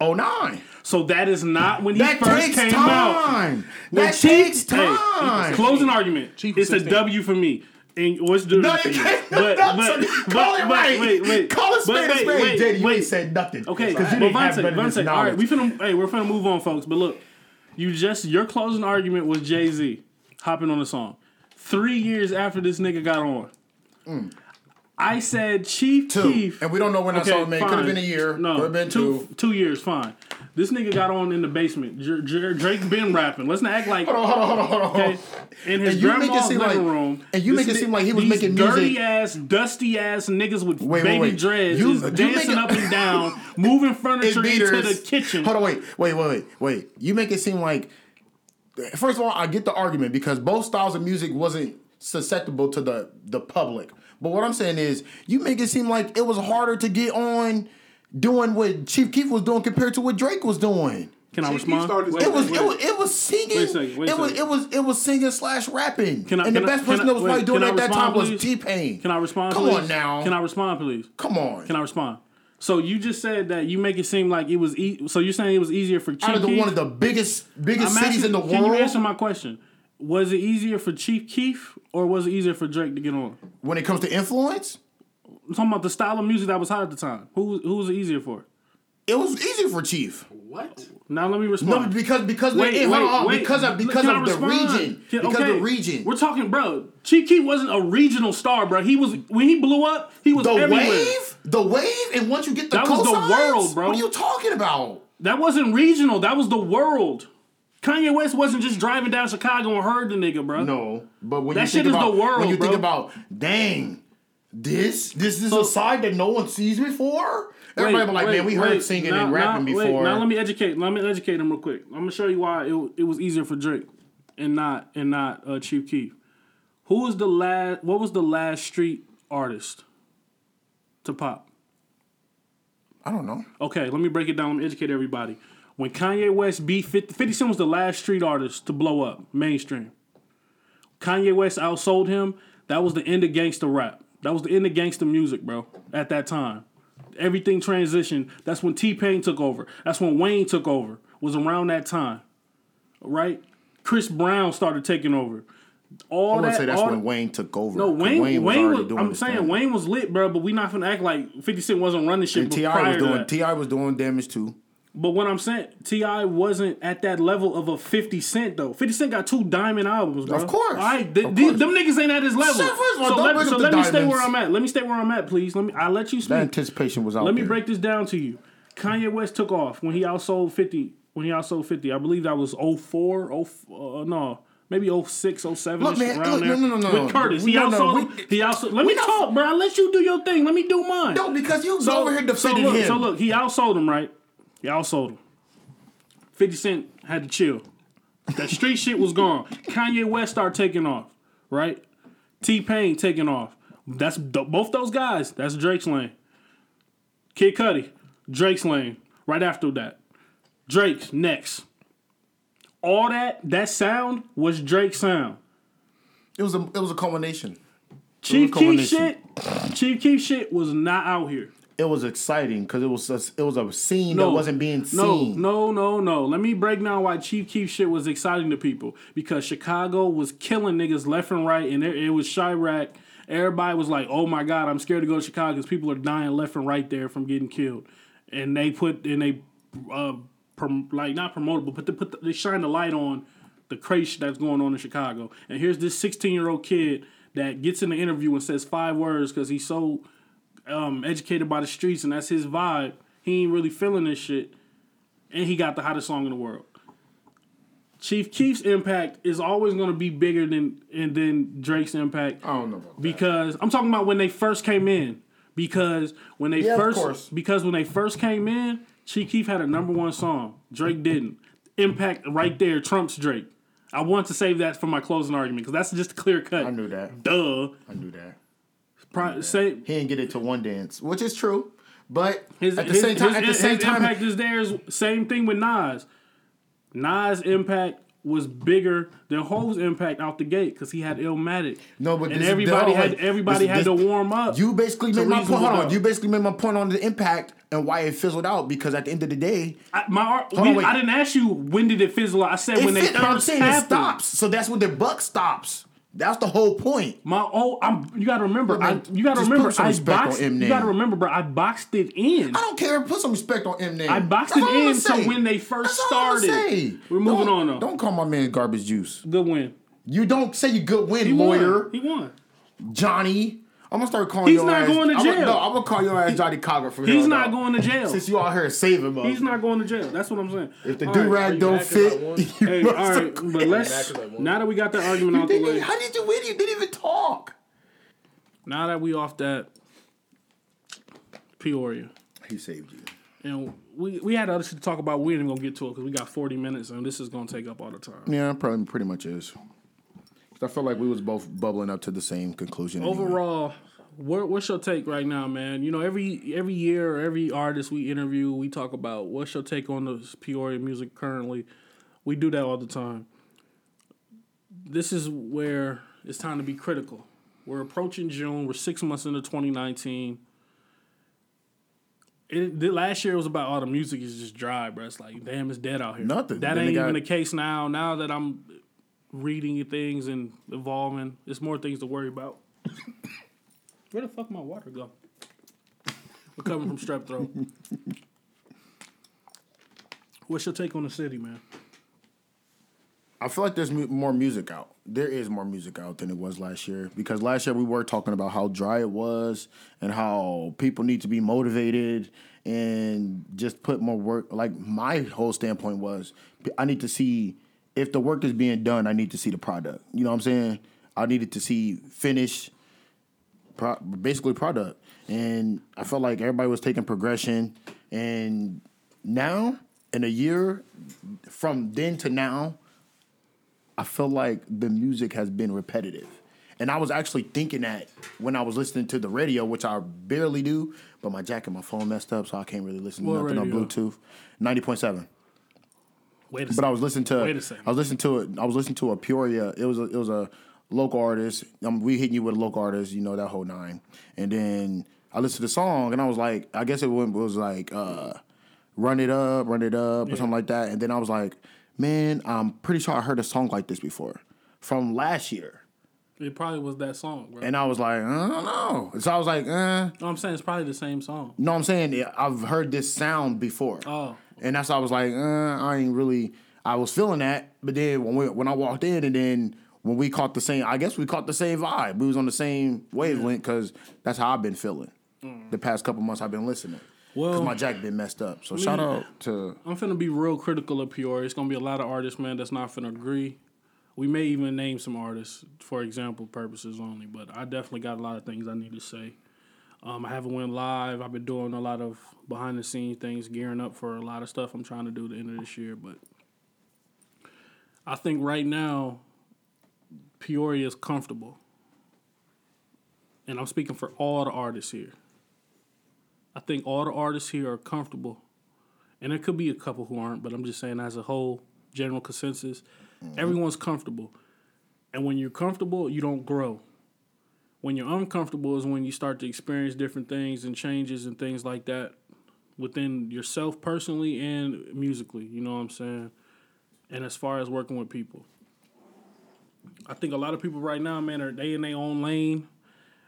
Oh nine. So that is not when he That first takes came time. out. When That Chief- takes hey, time. closing argument. Chief it's a 16. W for me. And what's the No, for you you? can't. But, no, but, but, call it right. wait, wait. Call it But spade a wait, spade. wait, Daddy, you wait. ain't said nothing. Okay, because you but didn't have Vontae, better Vontae, all right, we finna, hey, we're finna move on, folks. But look, you just your closing argument was Jay Z hopping on the song. Three years after this nigga got on, mm. I said Chief. Two. Keef, And we don't know when Okay, song made. Could have been a year. No, Could have been two, two. two years, fine. This nigga got on in the basement. J- J- Drake been rapping. Let's not act like Hold on, hold on, hold on, hold on. okay. In his And you make it grandma's seem living like- room, and you make it seem like he was making dirty ass, dusty ass niggas with Wait, wait, baby wait. dreads You- is you dancing it- up and down, moving furniture into the kitchen. Hold on, wait, wait, wait, wait, wait. You make it seem like. First of all, I get the argument because both styles of music wasn't susceptible to the the public. But what I'm saying is, you make it seem like it was harder to get on doing what Chief Keef was doing compared to what Drake was doing. Can I Chief Keef respond? started- Wait, It was, wait, it was it was singing. Wait a second, wait a it was it was it was singing slash rapping. Can I- and the can I- best can person I- that was wait, probably doing can it I at that respond, time was please? T Pain. Can I respond? Come please? on now. Can I respond, please? Come on. Can I respond? So you just said that you make it seem like it was. E- so you're saying it was easier for Chief Out of the, Keef? one of the biggest biggest I'm cities asking- in the world. Can you world. answer my question? Was it easier for Chief Keef or was it easier for Drake to get on? when it comes to influence, I'm talking about the style of music that was hot at the time. Who who was it easier for? it was easier for Chief. What? Now let me No, respond. because because Wait, wait, wait, on, wait. because of because of the region. Can- because okay. of the region. We're talking, bro. Chief Keef wasn't a regional star, bro. He was when he blew up. He was the everywhere. wave, the wave, and once you get the That was the cosigns, world, bro. What are you talking about? That wasn't regional. That was the world. Kanye West wasn't just driving down Chicago and heard the nigga, bro. No, but when That you shit think is the about world, when you bro. think about, dang, this this is So- a side that no one sees before. Wait, Everybody be like, wait, man, we heard wait. singing Now- and rapping now- wait, before. now let me educate. Let me educate him real quick. I'm gonna show you why it, it was easier for Drake and not and not uh, Chief Keef. Who was the last? What was the last street artist to pop? I don't know. Okay, let me break it down. Let me educate everybody. When Kanye West beat 50, 50 Cent was the last street artist to blow up mainstream. Kanye West outsold him. That was the end of gangster rap. That was the end of gangster music, bro. At that time, everything transitioned. That's when T Pain took over. That's when Wayne took over. Was around that time, right? Chris Brown started taking over. All I would that. say that's all when Wayne took over. no, 'cause Wayne. Wayne, was was. doing I'm saying thing. Wayne was lit, bro. But we not gonna act like 50 Cent wasn't running shit And T.I. was doing. T.I. was doing damage too. But what I'm saying, T.I. wasn't at that level of a 50 Cent though. 50 Cent got two diamond albums, bro. Of course. All right, th- Of course. them niggas ain't at his level. So first of all, so don't let, bring so up the let me stay where. I'm at. Let me stay where I'm at, please. Let me. I let you That anticipation was out there. Let me there. break this down to you. Kanye West took off when he outsold 50. When he outsold 50, I believe that was 04, 0, uh, no, maybe 06, 07 Look, man, around look, there. no, no, no, no. With Curtis, he No, no, outsold. we- he outsold. Let me not- talk, bro. I let you do your thing. Let me do mine. No, because you So, over here so defending look, him. so look, he outsold him, right? He sold him. 50 Cent had to chill. That street shit was gone. Kanye West started taking off, right? T Pain taking off. That's both those guys. That's Drake's lane. Kid Cudi, Drake's lane. Right after that, Drake's next. all that that sound was Drake's sound. It was a it was a culmination. Chief Keef shit, Chief Keef shit was not out here. It was exciting because it was a, it was a scene No, that wasn't being seen. No, no, no. no. Let me break down why Chief Keef shit was exciting to people because Chicago was killing niggas left and right, and it, it was Chiraq. Everybody was like, "Oh my god, I'm scared to go to Chicago because people are dying left and right there from getting killed." And they put and they uh, prom, like not promoted, but put the, put the, they shine the light on the crazy that's going on in Chicago. And here's this 16 year old kid that gets in the interview and says five words because he's so um, educated by the streets and that's his vibe. He ain't really feeling this shit, and he got the hottest song in the world. Chief Keef's impact is always going to be bigger than and than Drake's impact I don't know about that. because I'm talking about when they first came in. Because when they Yeah, first because when they first came in, Chief Keef had a number one song. Drake didn't. Impact right there trumps Drake. I want to save that for my closing argument because that's just a clear cut. I knew that. Duh. I knew that. Say, He didn't get it to one dance, which is true. But His, at the his- same time, his- at the same time, impact is theirs. Same thing with Nas. Nas' impact was bigger than Hov's impact out the gate because he had Illmatic. no, but and this- everybody had wait. everybody This- had this- to warm up. You basically made my point. Hold on. You basically made my point on the impact and why it fizzled out. Because at the end of the day, I, my we- on. I didn't ask you when did it fizzle out. I said when they fit, I'm first saying it stops. So that's when the buck stops. That's the whole point. My oh, I'm. You got to remember. I, you got to just remember. I boxed. You got to remember, bro. I boxed it in. I don't care. Put some respect on Eminem. I boxed That's it in so when they first That's all I'ma started. say. We're moving Don't- on, though. Don't call my man garbage juice. Good win. You don't say you good win, He lawyer won. He won. Johnny. I'm gonna start calling He's your not ass. going to I'm jail. no, I'm gonna call your ass Johnnie Cochran from here. He's not out. going to jail. Since you out here saving him. He's not going to jail. That's what I'm saying. If the All do right. rag you don't mad 'cause fit, you Hey, must all right, but let's now that we got that argument out the way. How did you win? You didn't even talk. Now that we off that Peoria, He saved you. and we we had other shit to talk about. We ain't gonna get to it because we got 40 minutes, and this is gonna take up all the time. Yeah, probably pretty much is. I felt like we was both bubbling up to the same conclusion. anyway. Overall, what, what's your take right now, man? You know, every every year, every artist we interview, we talk about what's your take on the Peoria music currently. We do that all the time. This is where it's time to be critical. We're approaching June. We're six months into 2019. It, the last year was about all the music is just dry, bro. It's like, damn, it's dead out here. Nothing. That Then ain't even the case now. Now that I'm reading things and evolving, It's more things to worry about. Where the fuck my water go? We're coming from strep throat. What's your take on the city, man? I feel like there's mu- more music out. There is more music out than it was last year because last year we were talking about how dry it was and how people need to be motivated and just put more work. Like my whole standpoint was, I need to see if the work is being done. I need to see the product. You know what I'm saying? I needed to see finish, pro- basically product, and I felt like everybody was taking progression. And now, in a year from then to now, I feel like the music has been repetitive. And I was actually thinking that when I was listening to the radio, which I barely do, but my jack and my phone messed up, so I can't really listen to What nothing radio? on Bluetooth. Ninety point seven. Wait a But I was listening to Wait a second. I was listening to it. I was listening to a Peoria. It was a it was a local artist. Um, we hitting you with a local artist, you know that whole nine. And then I listened to the song, and I was like, I guess it was like, uh, "Run It Up, Run It Up" or something like that. And then I was like, man, I'm pretty sure I heard a song like this before from last year. It probably was that song, bro. And I was like, I don't know. So I was like, uh, no, I'm saying it's probably the same song. no, I'm saying I've heard this sound before. Oh. And that's why I was like, uh, I ain't really. I was feeling that, but then when we, when I walked in, and then when we caught the same, I guess we caught the same vibe. We was on the same wavelength because that's how I've been feeling. The past couple months I've been listening. Well, Because my jack been messed up. So shout out to I'm finna be real critical of Peoria. It's gonna be a lot of artists, man, that's not finna agree. We may even name some artists for example purposes only, but I definitely got a lot of things I need to say. Um, I haven't went live. I've been doing a lot of behind the scenes things, gearing up for a lot of stuff I'm trying to do at the end of this year. But I think right now, Peoria is comfortable, and I'm speaking for all the artists here. I think all the artists here are comfortable and there could be a couple who aren't, but I'm just saying as a whole, general consensus. Everyone's comfortable, and when you're comfortable, you don't grow. When you're uncomfortable is when you start to experience different things and changes and things like that within yourself personally and musically. You know what I'm saying? And as far as working with people, I think a lot of people right now, man, are they in their own lane.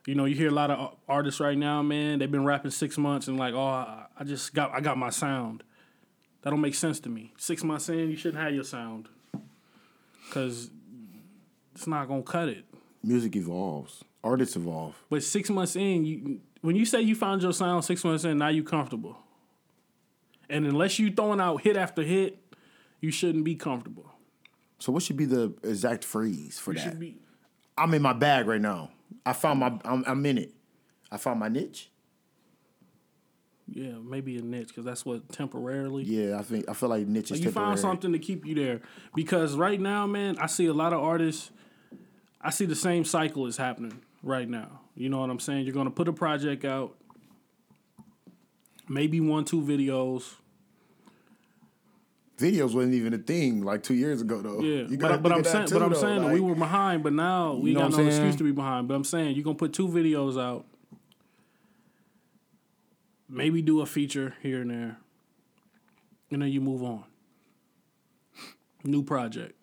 You know, you hear a lot of artists right now, man. They've been rapping six months and like, oh, I, just got, I got my sound. That don't make sense to me. Six months in, you shouldn't have your sound, cause it's not gonna cut it. Music evolves. Artists evolve. But six months in, you when you say you found your sound six months in, now you comfortable. And unless you throwing out hit after hit, you shouldn't be comfortable. So what should be the exact phrase for You that? should be I'm in my bag right now. I found my. I'm, I'm in it. I found my niche. yeah, maybe a niche because that's what temporarily. Yeah, I think I feel like niche is you temporary. found something to keep you there because right now, man, I see a lot of artists. I see the same cycle is happening right now. You know what I'm saying? You're gonna put a project out, maybe one, two videos. Videos wasn't even a thing like two years ago though. Yeah, You but, but I'm saying, too, but I'm though, saying that we were behind, but now we got no excuse to be behind. But I'm saying you're gonna put two videos out, maybe do a feature here and there, and then you move on. New project.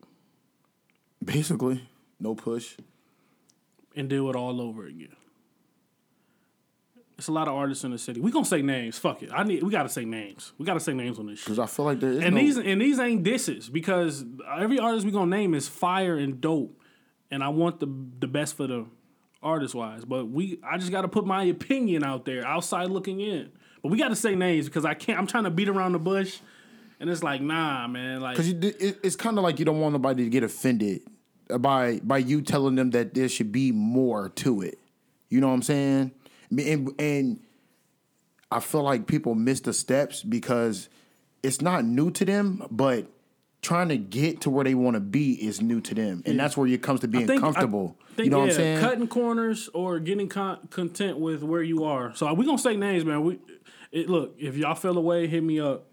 basically no push. And do it all over again. It's a lot of artists in the city. We gonna say names. Fuck it. I need. We gotta say names. We gotta say names on this shit. Because I feel like there is And no, these and these ain't disses because every artist we gonna name is fire and dope, and I want the the best for the artist wise. But we, I just gotta put my opinion out there, outside looking in. But we gotta say names because I can't. I'm trying to beat around the bush, and it's like, nah, man. Like, Because it, it's kind of like you don't want nobody to get offended by by you telling them that there should be more to it. You know what I'm saying? And, and I feel like people miss the steps because it's not new to them, but trying to get to where they want to be is new to them, and that's where it comes to being think- comfortable. think, you know what I'm saying? Cutting corners or getting con- content with where you are. So we gonna say names, man. We it, look if y'all feel away, hit me up.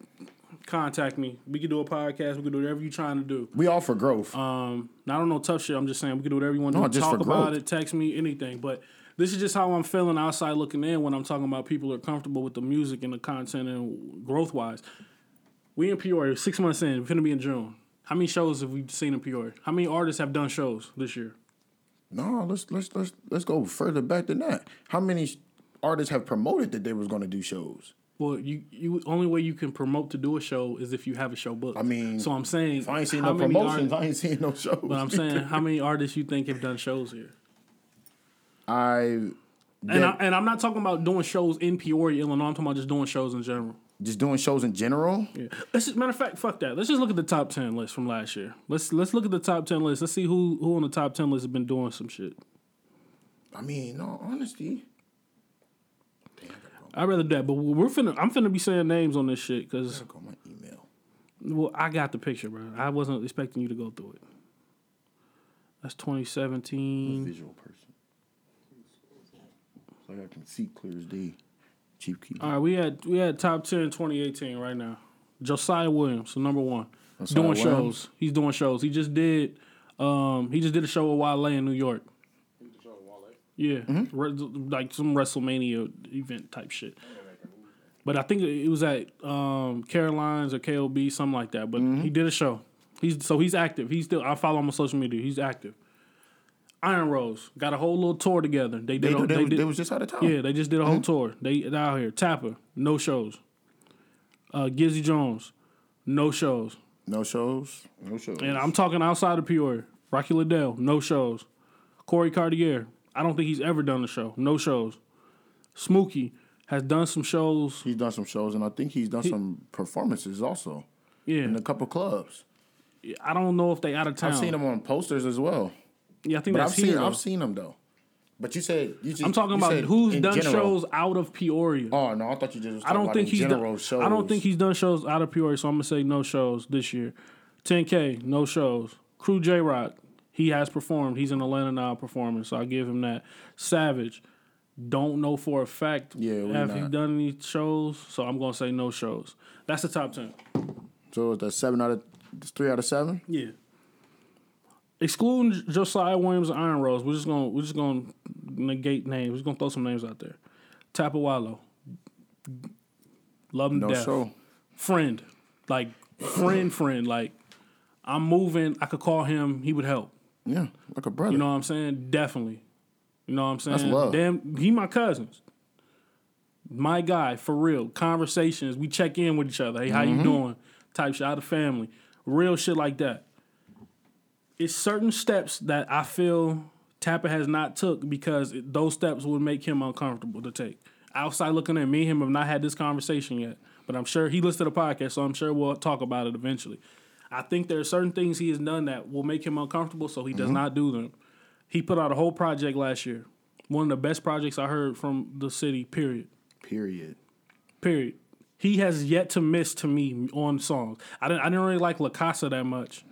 Contact me. We can do a podcast. We can do whatever you're trying to do. we all for growth. Um, I don't know tough shit. I'm just saying we can do whatever you want to No, do. Talk about growth. it. Text me anything. But this is just how I'm feeling outside looking in when I'm talking about people who are comfortable with the music and the content and growth wise. We in Peoria, six months in. We're gonna be in June. How many shows have we seen in Peoria? How many artists have done shows this year? no, let's let's let's let's go further back than that. How many artists have promoted that they was going to do shows? Well, you you only way you can promote to do a show is if you have a show booked. I mean, so I'm saying If I ain't seen no promotions, art- I ain't seen no shows. but I'm saying how many artists you think have done shows here? I And I, and I'm not talking about doing shows in Peoria, Illinois. I'm talking about just doing shows in general. just doing shows in general. Yeah. Let's just, matter of fact, fuck that. Let's just look at the top ten list from last year. Let's let's look at the top ten list. Let's see who who on the top ten list has been doing some shit. I mean, no honesty. I'd rather do that, but we're finna. I'm finna be saying names on this shit because on my email. well, I got the picture, bro. I wasn't expecting you to go through it. That's 2017. Visual person. So I can see clear as day. Chief Keef. All right, we had we had top 10 2018 right now. Josiah Williams, so number one, Josiah doing Williams? shows. He's doing shows. He just did um he just did a show with Wale in New York. Yeah, Mm-hmm. Re- like some WrestleMania event type shit. But I think it was at um, Caroline's or KOB, something like that. But Mm-hmm. he did a show. He's so he's active. He's still I follow him on social media. He's active. Iron Rose got a whole little tour together. They They, did. a- they, they they, did was just out of town. yeah, they just did a whole tour. They they out here. Tapper, no shows. Uh, Gizzy Jones, no shows. No shows. No shows. And I'm talking outside of Peoria. Rocky Liddell, no shows. Corey Cartier, I don't think he's ever done a show. No shows. Smokey has done some shows. he's done some shows, and I think he's done some performances also Yeah, in a couple clubs. I don't know if they out of town. I've seen him on posters as well. Yeah, I think But that's I've seen here. though. I've seen him though. But you said you just I'm talking about who's done general. shows out of Peoria. Oh no, I thought you just. Was I don't think he's done, shows. I don't think he's done shows out of Peoria, so I'm gonna say no shows this year. 10K, no shows. Crew J Rock, he has performed. He's in Atlanta now performing, so I give him that. Savage, don't know for a fact Yeah, we have he done any shows, so I'm gonna say no shows. That's the top ten. So a seven out of three out of seven. Yeah. Excluding Josiah Williams and Iron Rose, we're just gonna we're just gonna negate names. We're just gonna throw some names out there. Tapawalo. Love him No death. show. Friend. Like friend, friend. Like I'm moving. I could call him, he would help. Yeah, like a brother. You know what I'm saying? Definitely. You know what I'm saying? That's love. Damn, he my cousins. My guy, for real. Conversations. We check in with each other. Hey, how Mm-hmm. you doing? Type shit out of family. Real shit like that. It's certain steps that I feel Tapper has not took because it, those steps would make him uncomfortable to take. Outside looking at me and him have not had this conversation yet, but I'm sure he listened to the podcast, so I'm sure we'll talk about it eventually. I think there are certain things he has done that will make him uncomfortable, so he does not do them. He put out a whole project last year, one of the best projects I heard from the city. Period. Period. Period. He has yet to miss to me on songs. I didn't. I didn't really like La Casa that much.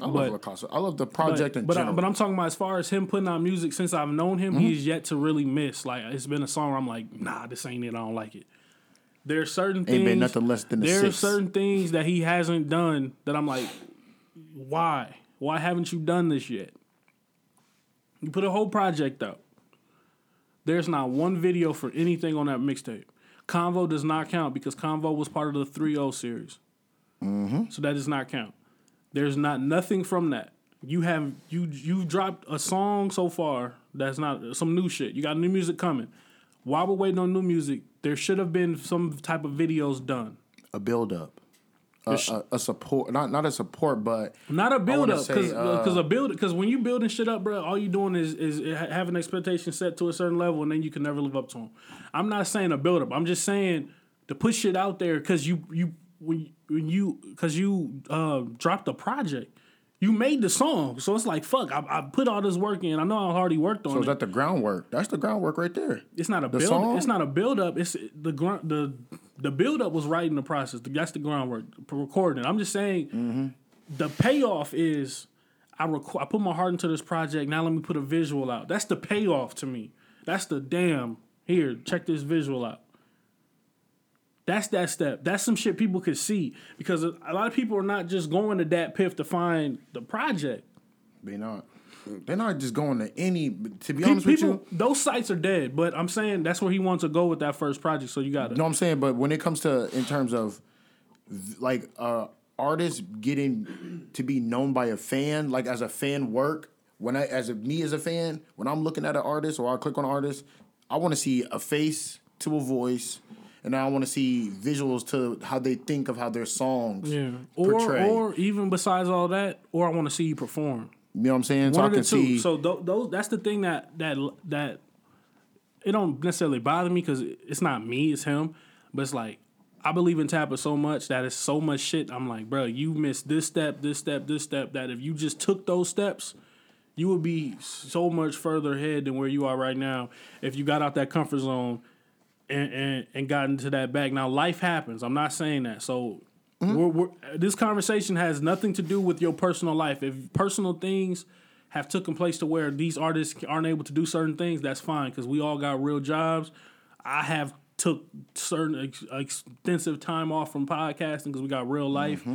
I But- love La Casa. I love the project but, in but, I, but I'm talking about as far as him putting out music since I've known him, Mm-hmm. he's yet to really miss. Like it's been a song where I'm like, nah, this ain't it. I don't like it. There's certain things. Been nothing less than There are certain things that he hasn't done that I'm like, why? Why haven't you done this yet? You put a whole project out. There's not one video for anything on that mixtape. Convo does not count because Convo was part of the 3-0 series. Mm-hmm. So that does not count. There's not nothing from that. You have you you've dropped a song so far that's not some new shit. You got new music coming. While we're waiting on new music, there should have been some type of videos done. a build up. A, a, a support, not not a support, but Not a build up, say, because uh, a build because when you building shit up, bro, all you doing is is ha- having expectations set to a certain level, and then you can never live up to them. I'm not saying a build up. I'm just saying to put shit out there because you you when when you because you uh dropped the project, you made the song, so it's like fuck. I, I put all this work in. I know how hard he worked on it. so it. is that the groundwork? That's the groundwork right there. It's not a The build. song? It's not a build up. It's the the the build up was right in the process. That's the groundwork. Recording. it. I'm just saying Mm-hmm. the payoff is I record. I put my heart into this project. Now let me put a visual out. That's the payoff to me. That's the damn. Here, check this visual out. That's that step. That's some shit people could see because a lot of people are not just going to DatPiff to find the project. They not. They're not just going to any. To be Pe- honest people, with you, those sites are dead. But I'm saying that's where he wants to go with that first project. So you got to. What I'm saying? But when it comes to in terms of like uh artists getting to be known by a fan, like as a fan work, when I as a me as a fan, when I'm looking at an artist or I click on an artist, I want to see a face to a voice, and I want to see visuals to how they think of how their songs Yeah. Or portray. or even besides all that, or I want to see you perform. you know what I'm saying? So One I of the can two. see. So th- those that's the thing that that that it don't necessarily bother me because it's not me, it's him. But it's like I believe in Tapper so much that it's so much shit. I'm like, bro, you missed this step, this step, this step. That if you just took those steps, you would be so much further ahead than where you are right now. If you got out that comfort zone and and, and got into that bag. Now life happens. I'm not saying that. So we're, we're, this conversation has nothing to do with your personal life. If personal things have taken place to where these artists aren't able to do certain things, that's fine because we all got real jobs. I have took certain ex- extensive time off from podcasting because we got real life.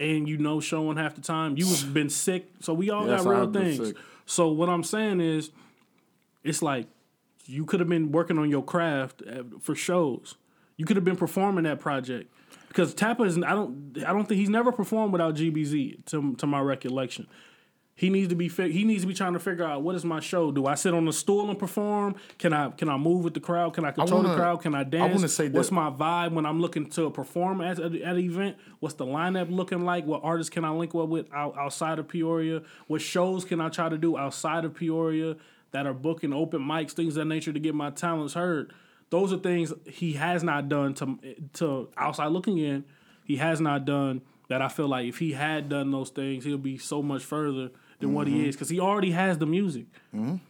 And you know, showing half the time. You have been sick, so we all Yes, got real things. So what I'm saying is, it's like you could have been working on your craft uh, for shows. You could have been performing that project because Tappa is. I don't. I don't think he's never performed without GBZ to to my recollection. He needs to be. He needs to be trying to figure out what is my show. Do I sit on a stool and perform? Can I can I move with the crowd? Can I control the wanna- crowd? Can I dance? I wanna say What's that- my vibe when I'm looking to perform at, at, at an event? What's the lineup looking like? What artists can I link up with outside of Peoria? What shows can I try to do outside of Peoria that are booking open mics, things of that nature to get my talents heard? Those are things he has not done to to outside looking in. He has not done that. I feel like if he had done those things, he'll be so much further than what he is because he already has the music. You know what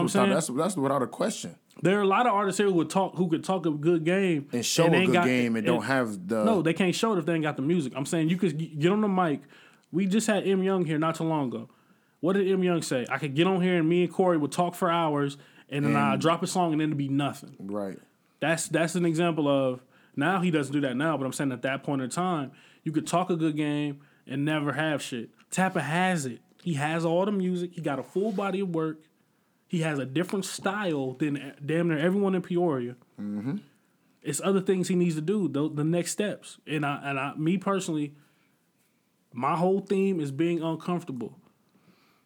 I'm Mm-hmm. saying? that's that's without a question. There are a lot of artists here who would talk, who could talk a good game And show they a good got- game and don't have the No, they can't show it if they ain't got the music. I'm saying you could get on the mic. We just had M Young here not too long ago. What did M Young say? I could get on here and me and Corey would talk for hours, and then I drop a song and then it'd be nothing. right. That's that's an example of now he doesn't do that now, but I'm saying at that point in time, you could talk a good game and never have shit. Tapper has it. He has all the music. He got a full body of work. He has a different style than damn near everyone in Peoria. Mm-hmm. It's other things he needs to do. The, the next steps, and I and I, me personally, my whole theme is being uncomfortable.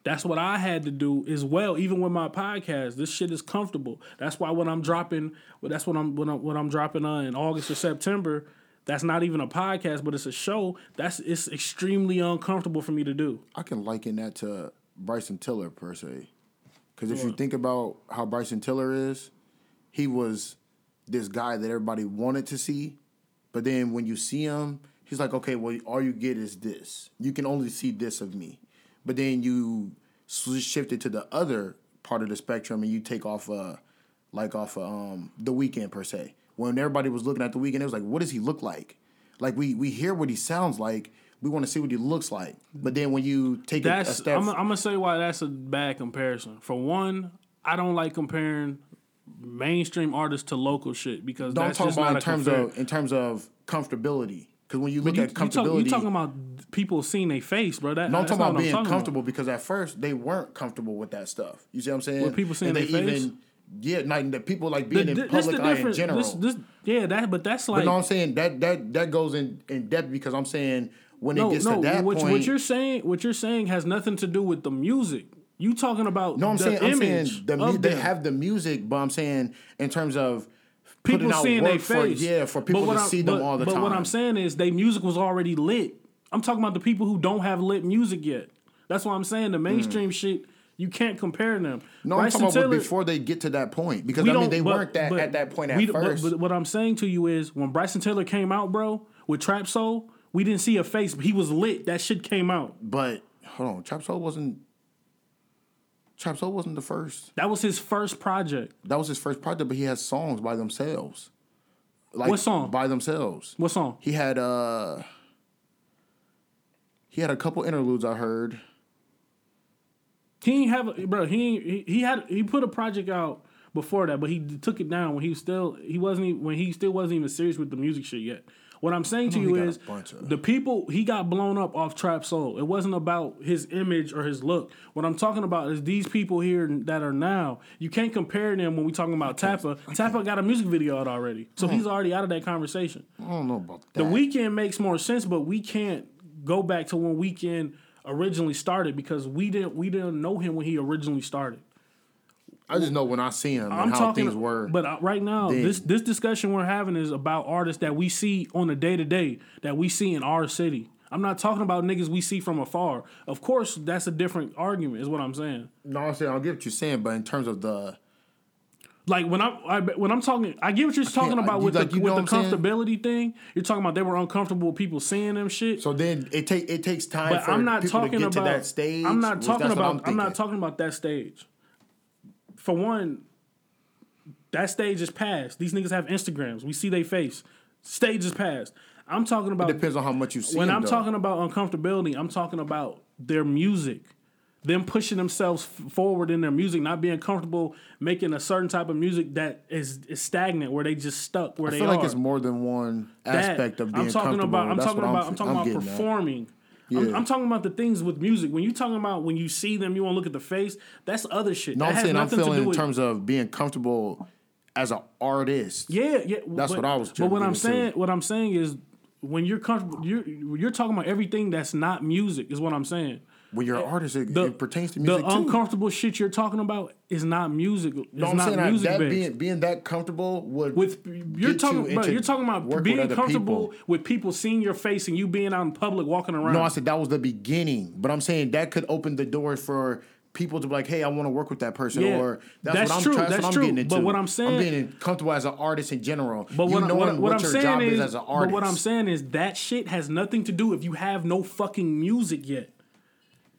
That's what I had to do as well. Even with my podcast, this shit is comfortable. That's why when I'm dropping, well, that's what I'm when I'm when I'm dropping uh, in August or September. That's not even a podcast, but it's a show. That's it's extremely uncomfortable for me to do. I can liken that to Bryson Tiller per se, because if you think about how Bryson Tiller is, he was this guy that everybody wanted to see, but then when you see him, he's like, okay, well, all you get is this. You can only see this of me, but then you shift it to the other part of the spectrum, and you take off, uh, like off uh, um, the Weeknd per se. When everybody was looking at the Weeknd, it was like, what does he look like? Like we we hear what he sounds like. We want to see what he looks like. But then when you take it a That's step, I'm, I'm gonna say why that's a bad comparison. For one, I don't like comparing mainstream artists to local shit because that's talking just about not in terms compar- of in terms of comfortability. Because when you look you, at you, talk, comfortability, you talking about people seeing their face, bro. That, no, I'm talking about being talking comfortable. Because at first they weren't comfortable with that stuff. You see what I'm saying? With people seeing their they face? yeah, like the people like The- being in public eye in general. This, this, yeah, that, but that's but like no, I'm saying that that that goes in in depth because I'm saying when it gets to that what, point. what you're saying, what you're saying has nothing to do with the music. You talking about no, I'm the saying I'm saying image the they them. have the music, but I'm saying in terms of people seeing their work for face. yeah for people But what to I'm- see them all the but time. what I'm saying is, their music was already lit. I'm talking about the people who don't have lit music yet. That's what I'm saying the mainstream hmm. shit. You can't compare them. No, I'm Bryson talking about before they get to that point because I mean they but- weren't that but at that point at we- first. But, what I'm saying to you is, when Bryson Tiller came out, bro, with Trap Soul, we didn't see a face. But he was lit. That shit came out. But hold on, Trap Soul wasn't. Trap Soul wasn't the first. That was his first project. That was his first project, but he has songs by themselves. Like What song? By themselves. What song? He had uh. He had a couple interludes I heard. He ain't have a, bro. He, ain't- he he had he put a project out before that, but he took it down when he was still he wasn't even, when he still wasn't even serious with the music shit yet. What I'm saying to you is the people he got blown up off Trap Soul. It wasn't about his image or his look. What I'm talking about is these people here that are now. You can't compare them when we talking about Tappa. Tappa got a music video out already, so mm. he's already out of that conversation. I don't know about that. The Weeknd makes more sense, but we can't go back to when Weeknd originally started because we didn't we didn't know him when he originally started. I just know when I see him I'm and how talking, things were. but uh, right now then. this this discussion we're having is about artists that we see on a day to day that we see in our city. I'm not talking about niggas we see from afar. Of course, that's a different argument. Is what I'm saying. no, I'm saying I get what you're saying, but in terms of the Like when I'm I, when I'm talking, I get what you're talking about with like, the with the comfortability thing. You're talking about they were uncomfortable with people seeing them shit. so then it take it takes time but for I'm not people talking to get about that stage. I'm not talking about. I'm, not talking about that stage. For one, that stage is past. These niggas have Instagrams. We see their face. Stage is past. I'm talking about. It depends on how much you see. when I'm though. talking about uncomfortability, I'm talking about their music. Them pushing themselves forward in their music, not being comfortable making a certain type of music that is, is stagnant, where they just stuck where I they feel are. like it's more than one That- aspect of being I'm talking comfortable. about. I'm That's talking about. I'm, talking about getting at. performing. I'm, Yeah. I'm talking about the things with music. When you're talking about when you see them, you want to look at the face. That's other shit. No, That I'm saying I'm feeling in terms of being comfortable as an artist. Yeah, yeah. That's but, what I was But what I'm saying, what I'm saying is, when you're comfortable, you're you're talking about everything that's not music. Is what I'm saying. When you're an eh, artist, it, The, it pertains to the music too. uncomfortable shit you're talking about is not music. It's No, I'm not saying that, music that based. being being that comfortable would with you're talking, you bro, you're talking about work with being comfortable people. with people seeing your face and you being out in public walking around. No, I said that was the beginning, but I'm saying that could open the doors for people to be like, "Hey, I want to work with that person," Yeah, or that's, that's what I'm, true, that's that's what I'm true. getting into. But what I'm saying- I'm being comfortable as an artist in general. But you what, knowing what, what, what I'm your saying job is, is as an artist. but what I'm saying is that shit has nothing to do if you have no fucking music yet.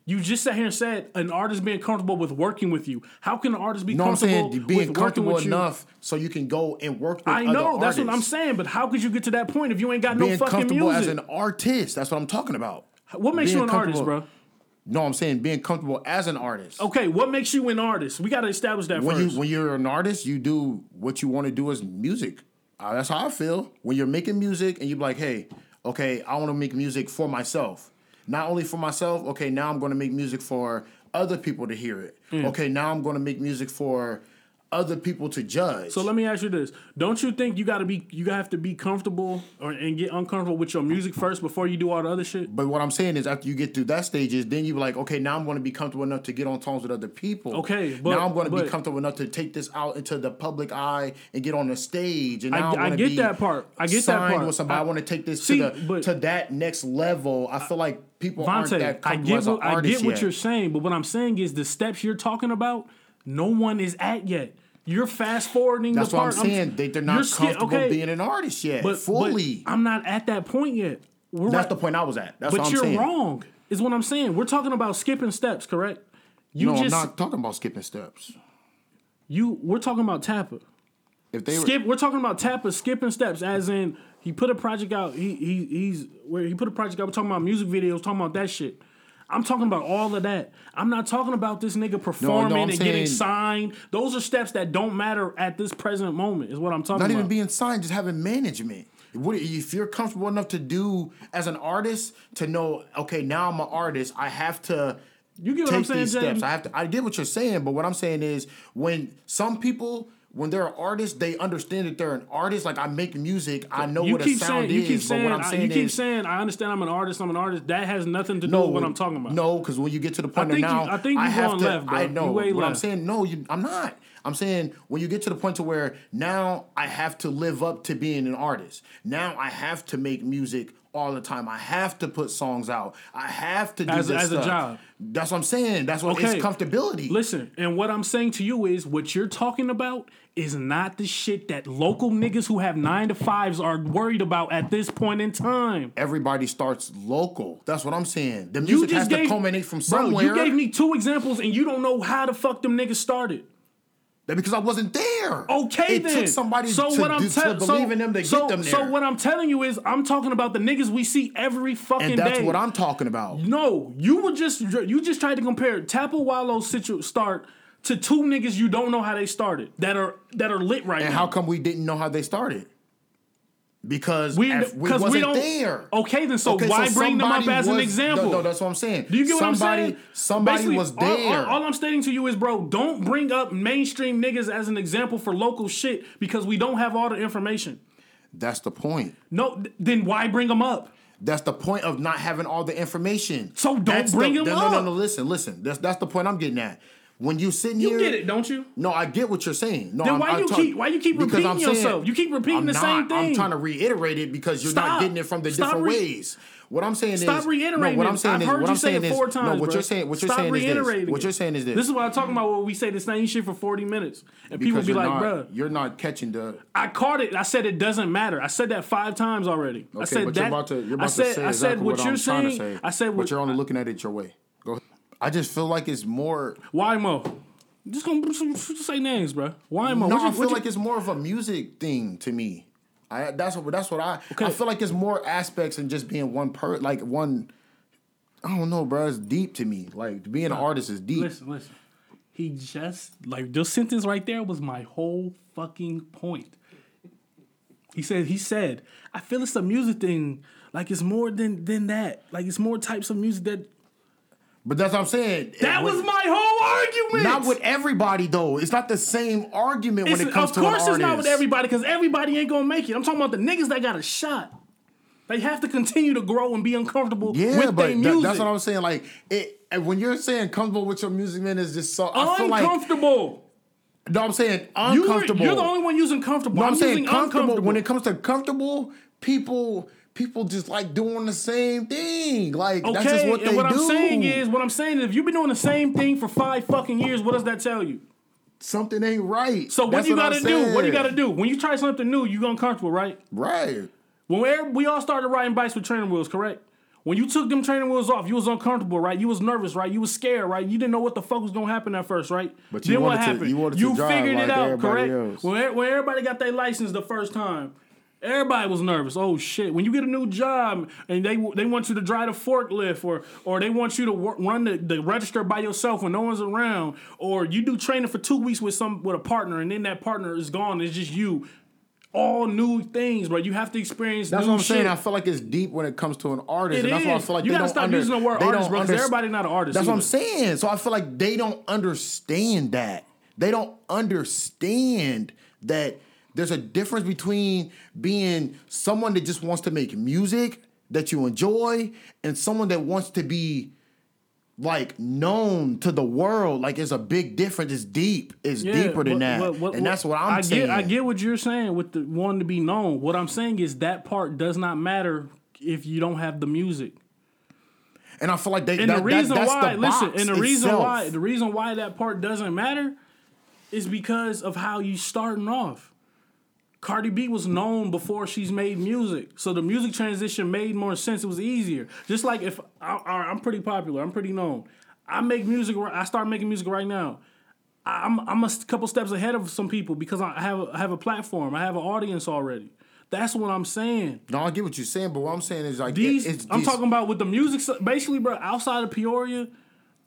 You just sat here and said an artist being comfortable with working with you. How can an artist be no, I'm comfortable saying being with comfortable with you? enough so you can go and work with I know that's what I'm saying, but how could you get to that point if you ain't got no fucking comfortable music? as an artist. That's what I'm talking about. what makes being you an artist, bro? No, I'm saying being comfortable as an artist. Okay, what makes you an artist? We got to establish that when first. you when you're an artist, you do what you want to do as music. Uh, that's how I feel. When you're making music and you're like, hey, okay, I want to make music for myself. Not only for myself. Okay, now I'm going to make music for other people to hear it. Mm. Okay, now I'm going to make music for other people to judge. So let me ask you this: Don't you think you got to be you have to be comfortable or and get uncomfortable with your music first before you do all the other shit? But what I'm saying is, after you get through that stages, then you be like, okay, now I'm going to be comfortable enough to get on tones with other people. Okay, but- now I'm going to be comfortable enough to take this out into the public eye and get on the stage. And I- now I, get that part. I get that part. With somebody, I, I- want to take this See, to the but- to that next level. I feel like people aren't Vontae, that I get what, I get what yet. you're saying, but what I'm saying is the steps you're talking about, no one is at yet. You're fast forwarding That's the what I'm part. saying. they, they're not comfortable okay, being an artist yet, but, fully. But I'm not at that point yet. We're That's right- the point I was at. That's but what I'm you're saying. wrong. Is what I'm saying. We're talking about skipping steps, correct? You no, just I'm not talking about skipping steps. you. We're talking about Tappa. If they were, Skip. We're talking about Tappa skipping steps, as in he put a project out. He he he's where he put a project out. We're talking about music videos. Talking about that shit. I'm talking about all of that. I'm not talking about this nigga performing I'm and getting signed. Those are steps that don't matter at this present moment. Is what I'm talking about. not about. even being signed, just having management. What if you're comfortable enough to do as an artist to know? Okay, now I'm an artist. I have to. You get what take I'm saying, these James? steps. I have to. I get what you're saying, but what I'm saying is when some people. When they're an artist, they understand that they're an artist. Like I make music, I know you what a sound saying, you is. keep but what I'm I- saying you keep is, saying, I understand I'm an artist, I'm an artist. That has nothing to do no, with what I'm talking about. No, because when you get to the point of think you- now, I think you have going to. left, bro. I You know. way what I'm saying, no, you, I'm not. I'm saying when you get to the point to where now I have to live up to being an artist. Now I have to make music all the time. I have to put songs out. I have to do As- this as a stuff. job. That's what I'm saying. That's what Okay. it's comfortability. Listen, and what I'm saying to you is what you're talking about is not the shit that local niggas who have nine to fives are worried about at this point in time. Everybody starts local. That's what I'm saying. The You music just has gave, to culminate from somewhere. bro, somewhere. you gave me two examples and you don't know how the fuck them niggas started. That because I wasn't there. Okay, it then. took somebody so to, what I'm do- to believe so, in them to so, get them there. So what I'm telling you is, I'm talking about the niggas we see every fucking day. and that's day. what I'm talking about. No, you were just you just tried to compare Tappa Wallow's situ- start to two niggas you don't know how they started that are that are lit right And now. how come we didn't know how they started? Because We- if we 'cause we wasn't don't- there. Okay, then so why bring them up as an example? No, no, that's what I'm saying. Do you get what somebody, I'm saying? Somebody Basically, was there. All, all I'm stating to you is, bro, don't bring up mainstream niggas as an example for local shit because we don't have all the information. that's the point. No, th- then why bring them up? That's the point of not having all the information. So don't That's bring the, him no, No, no, no. Listen, listen. That's that's the point I'm getting at. When you sitting You here, you get it, don't you? No, I get what you're saying. No, Then I'm, why I'm you talk- keep- why you keep repeating saying- yourself? You keep repeating I'm the not. same thing. I'm trying to reiterate it because you're Stop. not getting it from the Stop different re- ways. What I'm saying Stop is reiterating No, what. I'm saying I've is heard what you I'm say saying it is four times. no. What bro. you're saying, what you're Stop saying is this. reiterating What you're saying is this. This is what I'm talking about. When we say the same shit for 40 minutes, and people because be like, not, "Bruh, you're not catching the. I caught it. I said it doesn't matter. I said that five times already. I Okay, said but that. you're about to you're about I said, to say I exactly said what, what, you're saying. to say. I said but what. you're only looking at it your way. I just feel like it's more. Why mo? Just gonna just say names, bro. Why mo? No, you- I feel you- like it's more of a music thing to me. I that's what that's what I Okay. I feel like it's more aspects than just being one per like one. I don't know, bro. It's deep to me. Like being an artist is deep. Listen, listen. He just like this sentence right there was my whole fucking point. He said he said, I feel it's a music thing. Like it's more than than that. Like it's more types of music that But that's what I'm saying. That It- was my whole argument. not with everybody though. It's not the same argument when it comes to an course it's not with everybody because everybody ain't gonna make it. I'm talking about the niggas that got a shot. They have to continue to grow and be uncomfortable Yeah, with but their music. that's what I'm saying. Like it, when you're saying comfortable with your music, man, is just so. I feel like uncomfortable. no, I'm saying You uncomfortable. You're the only one using comfortable. No, I'm, I'm, saying using comfortable. uncomfortable. When it comes to comfortable, people people just like doing the same thing. Like okay, that's just what and they what do. I'm saying is, what I'm saying is, if you've been doing the same thing for five fucking years, what does that tell you? something ain't right. So what That's you gotta do? What you gotta do? When you try something new, you uncomfortable, right? Right. When we, all started riding bikes with training wheels, correct? When you took them training wheels off, you was uncomfortable, right? You was nervous, right? You was scared, right? You didn't know what the fuck was gonna happen at first, right? But you then what wanted to- happened? you to drive figured like it out, correct? else. When, when everybody got their license the first time, everybody was nervous. Oh shit! When you get a new job and they they want you to drive the forklift, or or they want you to wor- run the, the register by yourself when no one's around, or you do training for two weeks with some with a partner, and then that partner is gone. It's just you all new things, bro. You have to experience. That's what I'm saying. I feel like it's deep when it comes to an artist, It and that's why I feel like You they gotta don't stop under- using the word artist, don't bro, under- everybody not an artist That's what I'm saying. So I feel like they don't understand that. They don't understand that there's a difference between being someone that just wants to make music that you enjoy and someone that wants to be like known to the world. Like it's a big difference. It's deep. It's Yeah, deeper than but- that. but- but- and that's what I'm I saying. Get, I get what you're saying with the wanting to be known. What I'm saying is that part does not matter if you don't have the music. And I feel like they And that, the reason that, that's why, the listen, and the reason why, the reason why that part doesn't matter is because of how you starting off. Cardi B was known before she's made music, so the music transition made more sense. It was easier. Just like if I, I'm pretty popular, I'm pretty known. I make music. I start making music right now. I'm I'm a couple steps ahead of some people because I have a, I have a platform. I have an audience already. That's what I'm saying. No, I get what you're saying, but what I'm saying is like These it- I'm these- talking about with the music. Basically, bro, outside of Peoria,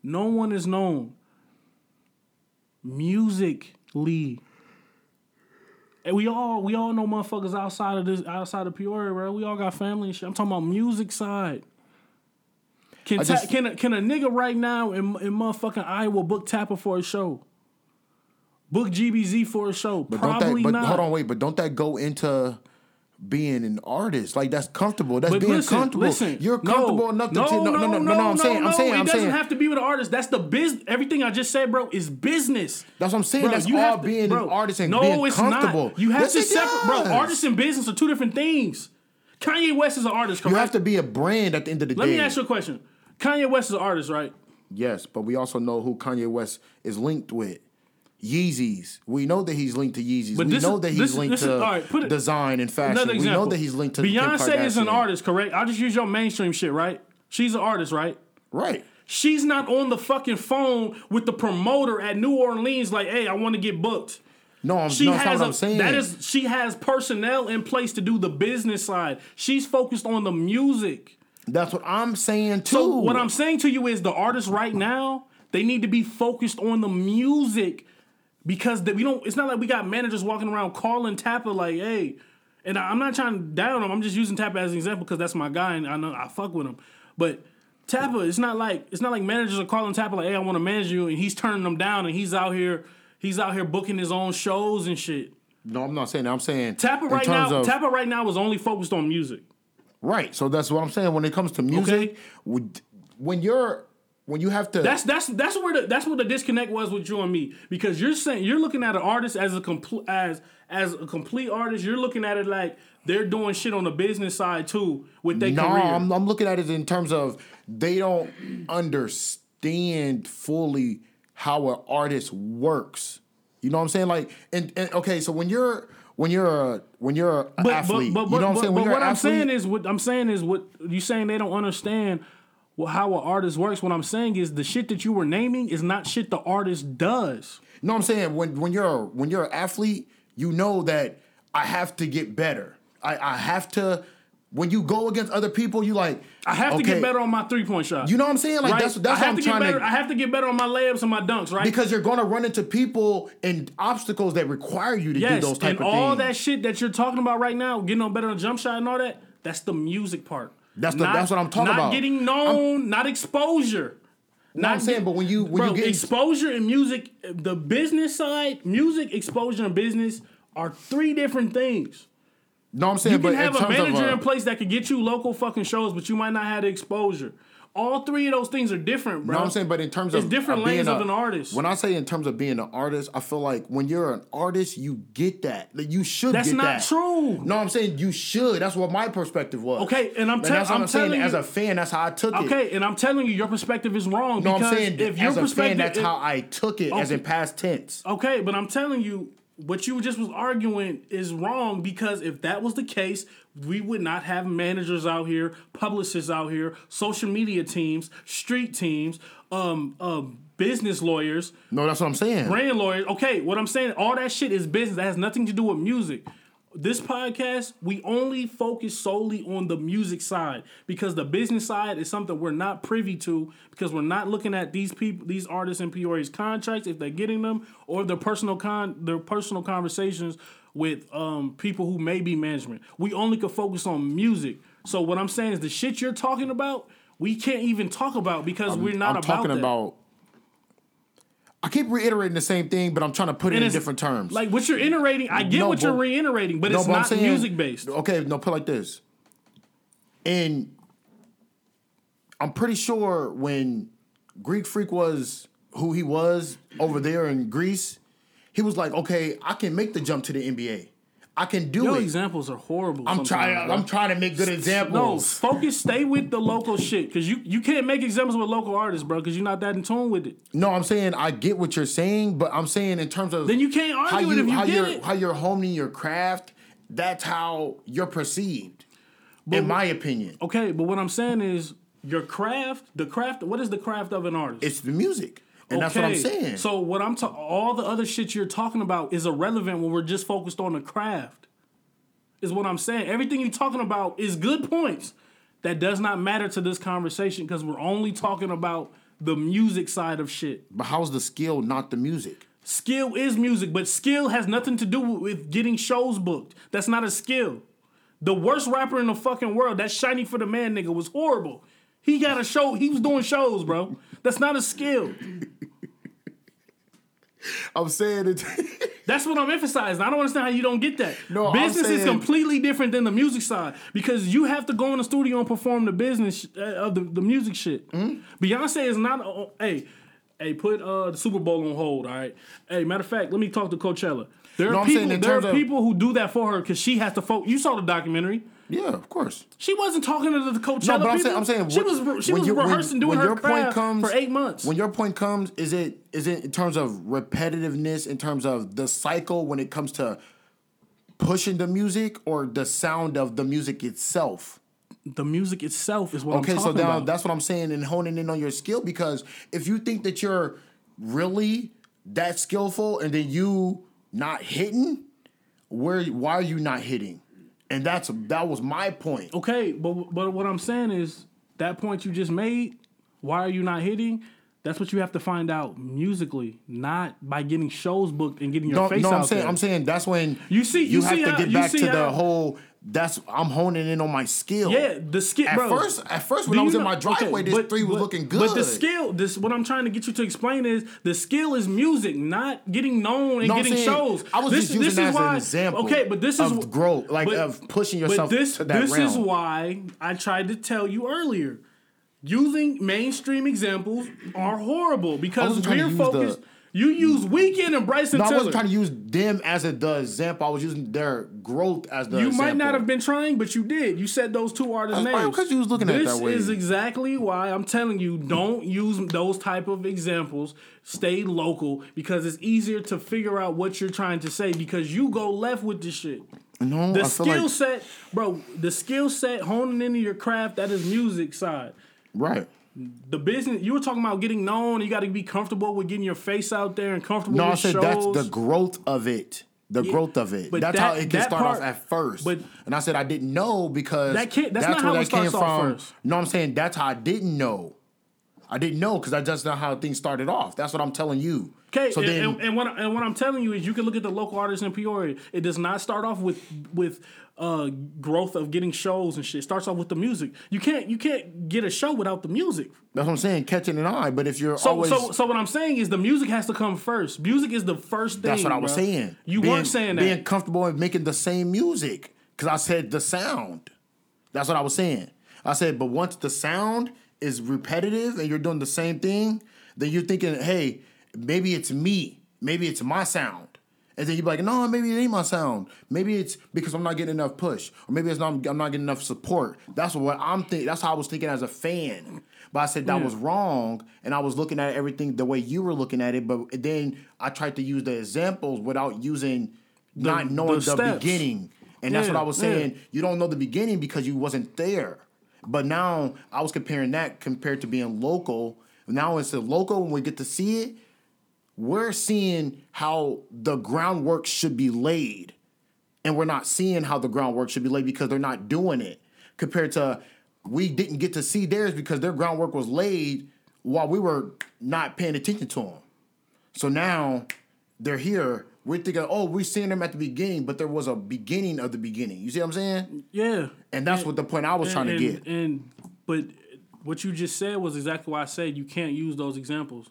no one is known musically. And we all we all know motherfuckers outside of this outside of Peoria, bro. We all got family and shit. I'm talking about music side. Can ta- just- can a, can a nigga right now in, in motherfucking Iowa book Tappa for a show? Book GBZ for a show? But don't Probably that, but not. hold on, wait, but don't that go into being an artist? Like that's comfortable. That's But being listen, comfortable. listen. You're no, comfortable enough to no, no, no, no, no, no, no, I'm saying, I'm saying, it I'm doesn't saying. have to be with an artist. That's the biz. Everything I just said, bro, is business. That's what I'm saying. Bro, That's you all have to- being bro, an artist and no, being it's comfortable. Not. You have Yes, to separate, bro. does. Artist and business are two different things. Kanye West is an artist, correct? You have to be a brand at the end of the Let day. Let me ask you a question. Kanye West is an artist, right? Yes, but we also know who Kanye West is linked with. Yeezys. We know that he's linked to Yeezys. But we know is- that he's this linked this to right, put it- design and fashion. We know that he's linked to Beyonce is an artist, correct? I'll just use your mainstream shit, right? She's an artist, right? Right. She's not on the fucking phone with the promoter at New Orleans, like, "Hey, I want to get booked." No, I'm, She no, has what a, I'm saying. that is she has personnel in place to do the business side. She's focused on the music. that's what I'm saying too. So what I'm saying to you is the artists right now they need to be focused on the music because we don't. It's not like we got managers walking around calling Tappa like, "Hey," and I, I'm not trying to down him. I'm just using Tappa as an example because that's my guy and I know I fuck with him. But Tappa, it's not like it's not like managers are calling Tappa like, "Hey, I want to manage you," and he's turning them down and he's out here. He's out here booking his own shows and shit. No, I'm not saying that. I'm saying Tappa in right now, of- Tappa right now was only focused on music. Right. So that's what I'm saying. When it comes to music, Okay. when you're when you have to That's that's that's where the that's where the disconnect was with you and me because you're saying you're looking at an artist as a complete as as a complete artist. You're looking at it like they're doing shit on the business side too with their no, career. I'm, I'm looking at it in terms of they don't understand fully how an artist works. You know what I'm saying? Like, and, and okay, so when you're when you're a when you're an but, athlete, but, but, you know what I'm but- saying? When but what I'm saying is what I'm saying is what you saying they don't understand how an artist works. What I'm saying is the shit that you were naming is not shit the artist does. No, I'm saying when when you're when you're an athlete, you know that I have to get better. I, I have to. When you go against other people, you like I have to get better on my three point shot. You know what I'm saying? Like right? that's that's I what have I'm to get trying better. to. I have to get better on my layups and my dunks, right? because you're gonna run into people and obstacles that require you to Yes, do those type and of all things. that shit that you're talking about right now, getting on better on jump shot and all that, that's the music part. That's the- that's what I'm talking not about. Not getting known, not exposure. No, I'm saying, but when you when bro, you get exposure and music, the business side, music, exposure, and business are three different things. no, I'm saying, You can have in a manager uh, in place that could get you local fucking shows, but you might not have the exposure. All three of those things are different, bro. No, I'm saying, but in terms It's of different of lanes a- of an artist. When I say in terms of being an artist, I feel like when you're an artist, you get that. Like you should. That's get not true. No, I'm saying you should. That's what my perspective was. Okay, and I'm tell- that's what I'm I'm, saying. telling As a fan, that's how I took it. Okay, and I'm telling you, your perspective is wrong. No, I'm saying if your as a perspective, fan, that's if- how I took it, as in past tense. Okay, but I'm telling you, what you just was arguing is wrong because if that was the case, we would not have managers out here, publicists out here, social media teams, street teams, um, um, business lawyers, No, that's what I'm saying. brand lawyers. Okay, what I'm saying, all that shit is business. That has nothing to do with music. This podcast, we only focus solely on the music side because the business side is something we're not privy to because we're not looking at these people, these artists in Peoria's contracts if they're getting them or their personal con, their personal conversations with um, people who may be management. We only could focus on music. So what I'm saying is the shit you're talking about, we can't even talk about because we're not I'm about talking that. about. I keep reiterating the same thing, but I'm trying to put it in different terms. Like what you're iterating, I get No, what you're reiterating, but No, it's but not saying- music based. Okay, no, put it like this. And I'm pretty sure when Greek Freak was who he was over there in Greece, he was like, okay, I can make the jump to the NBA. I can do it. Your it. examples are horrible. I'm trying. I'm trying to make good examples. No, focus. Stay with the local shit because you you can't make examples with local artists, bro, because you're not that in tune with it. No, I'm saying I get what you're saying, but I'm saying in terms of Then you can't how argue it if you how get you're it. how you're honing your craft. That's how you're perceived, in my opinion. Okay, but what I'm saying is your craft, the craft. What is the craft of an artist? It's the music, and that's what I'm saying. So what I'm ta- all the other shit you're talking about is irrelevant when we're just focused on the craft. Is what I'm saying. Everything you're talking about is good points. That does not matter to this conversation because we're only talking about the music side of shit. but how's the skill, not the music? Skill is music, but skill has nothing to do with getting shows booked. That's not a skill. The worst rapper in the fucking world, that shiny for the man nigga, was horrible. He got a show. He was doing shows, bro. That's not a skill. I'm saying it. That's what I'm emphasizing. I don't understand how you don't get that. No, business is completely different than the music side because you have to go in the studio and perform the business sh- uh, of the, the music shit. Hmm? Beyonce is not. Uh, hey, hey, put uh, the Super Bowl on hold. All right. Hey, matter of fact, let me talk to Coachella. There are I'm people. There are terms of- people who do that for her because she has to focus. You saw the documentary. Yeah, of course. She wasn't talking to the Coachella No, but I'm people. saying, I'm saying she was she when was you- when- rehearsing doing when her your point comes- for eight months. When your point comes, is it is it in terms of repetitiveness, in terms of the cycle when it comes to pushing the music, or the sound of the music itself? the music itself is what Okay, I'm so talking now about. that's what I'm saying, and honing in on your skill because if you think that you're really that skillful and then you not hitting, where why are you not hitting? And that's that was my point. Okay, but but what I'm saying is that point you just made. Why are you not hitting? That's what you have to find out musically, not by getting shows booked and getting your No, face no, out I'm saying there. I'm saying that's when You see- you have see to how- get back to how- the whole. That's I'm honing in on my skill. yeah, the skill, At bro. first, at first when I you was in my driveway, okay, this but- three was but- looking good. But the skill, this what I'm trying to get you to explain is the skill is music, not getting known and No, getting saying- shows. I was this, just using this that is as an why, example Okay, but this of is growth, like, of pushing yourself But this, to that this is why I tried to tell you earlier. Using mainstream examples are horrible because wasn't trying to we're focused. the- you use Weeknd and Bryson no, I wasn't trying to use them as a, the example. I was using their growth as the you example. might not have been trying, but you did. You said those two artists' That's names. fine, 'cause you was looking at it this that way. This is exactly why I'm telling you don't use those type of examples. Stay local because it's easier to figure out what you're trying to say because you go left with this shit. No, The I feel skill like, set, bro. The skill set honing into your craft that is music side. Right. The business you were talking about getting known. You got to be comfortable with getting your face out there and comfortable No, I said shows. that's the growth of it. The Yeah, growth of it. but That's that- how it can that start part- off at first. but- and I said I didn't know because That can't- that's not how where it starts off first. No, I'm saying that's how I didn't know. I didn't know because I just know how things started off. That's what I'm telling you. Okay, So and, then, and, and what and what I'm telling you is, you can look at the local artists in Peoria. It does not start off with with uh, growth of getting shows and shit. It starts off with the music. You can't you can't get a show without the music. that's what I'm saying, catching an eye. But if you're So always so so what I'm saying is the music has to come first. Music is the first thing. That's what I was bruh. saying. You Being- weren't saying that. Being comfortable in making the same music. Because I said the sound. That's what I was saying. I said, but once the sound is repetitive and you're doing the same thing, then you're thinking, hey, maybe it's me. Maybe it's my sound. And then you're like, no, maybe it ain't my sound. Maybe it's because I'm not getting enough push, or maybe it's not. I'm not getting enough support. That's what I'm thinking. That's how I was thinking as a fan. But I said that Yeah. was wrong, and I was looking at everything the way you were looking at it. But then I tried to use the examples without using not knowing the the, beginning. And that's what I was yeah. saying. You don't know the beginning because you wasn't there. But now I was comparing that compared to being local. Now it's the local when we get to see it, we're seeing how the groundwork should be laid. And we're not seeing how the groundwork should be laid because they're not doing it. Compared to we didn't get to see theirs because their groundwork was laid while we were not paying attention to them. So now they're here. we're thinking, oh, we're seeing them at the beginning, but there was a beginning of the beginning. You see what I'm saying? Yeah. And that's what the point I was trying to and, get. And but what you just said was exactly why I said you can't use those examples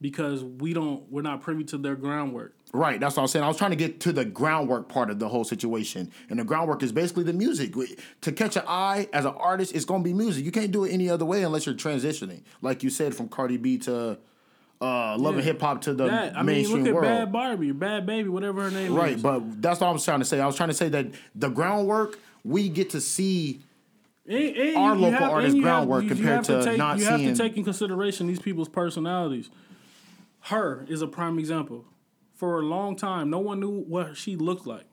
because we don't we're not privy to their groundwork. Right, that's what I'm saying. I was trying to get to the groundwork part of the whole situation, and the groundwork is basically the music. To catch an eye as an artist, it's gonna be music. You can't do it any other way unless you're transitioning, like you said, from Cardi B to uh, love and Yeah. hip hop to the That, I mean, mainstream look at world. Bad Barbie, Bhad Bhabie, whatever her name Right, is. Right, but that's what I was trying to say. I was trying to say that the groundwork we get to see. And- and our local have- artist and have- groundwork you compared have to take, not you have seeing- to take in consideration these people's personalities. H.E.R. is a prime example. For a long time, no one knew what she looked like.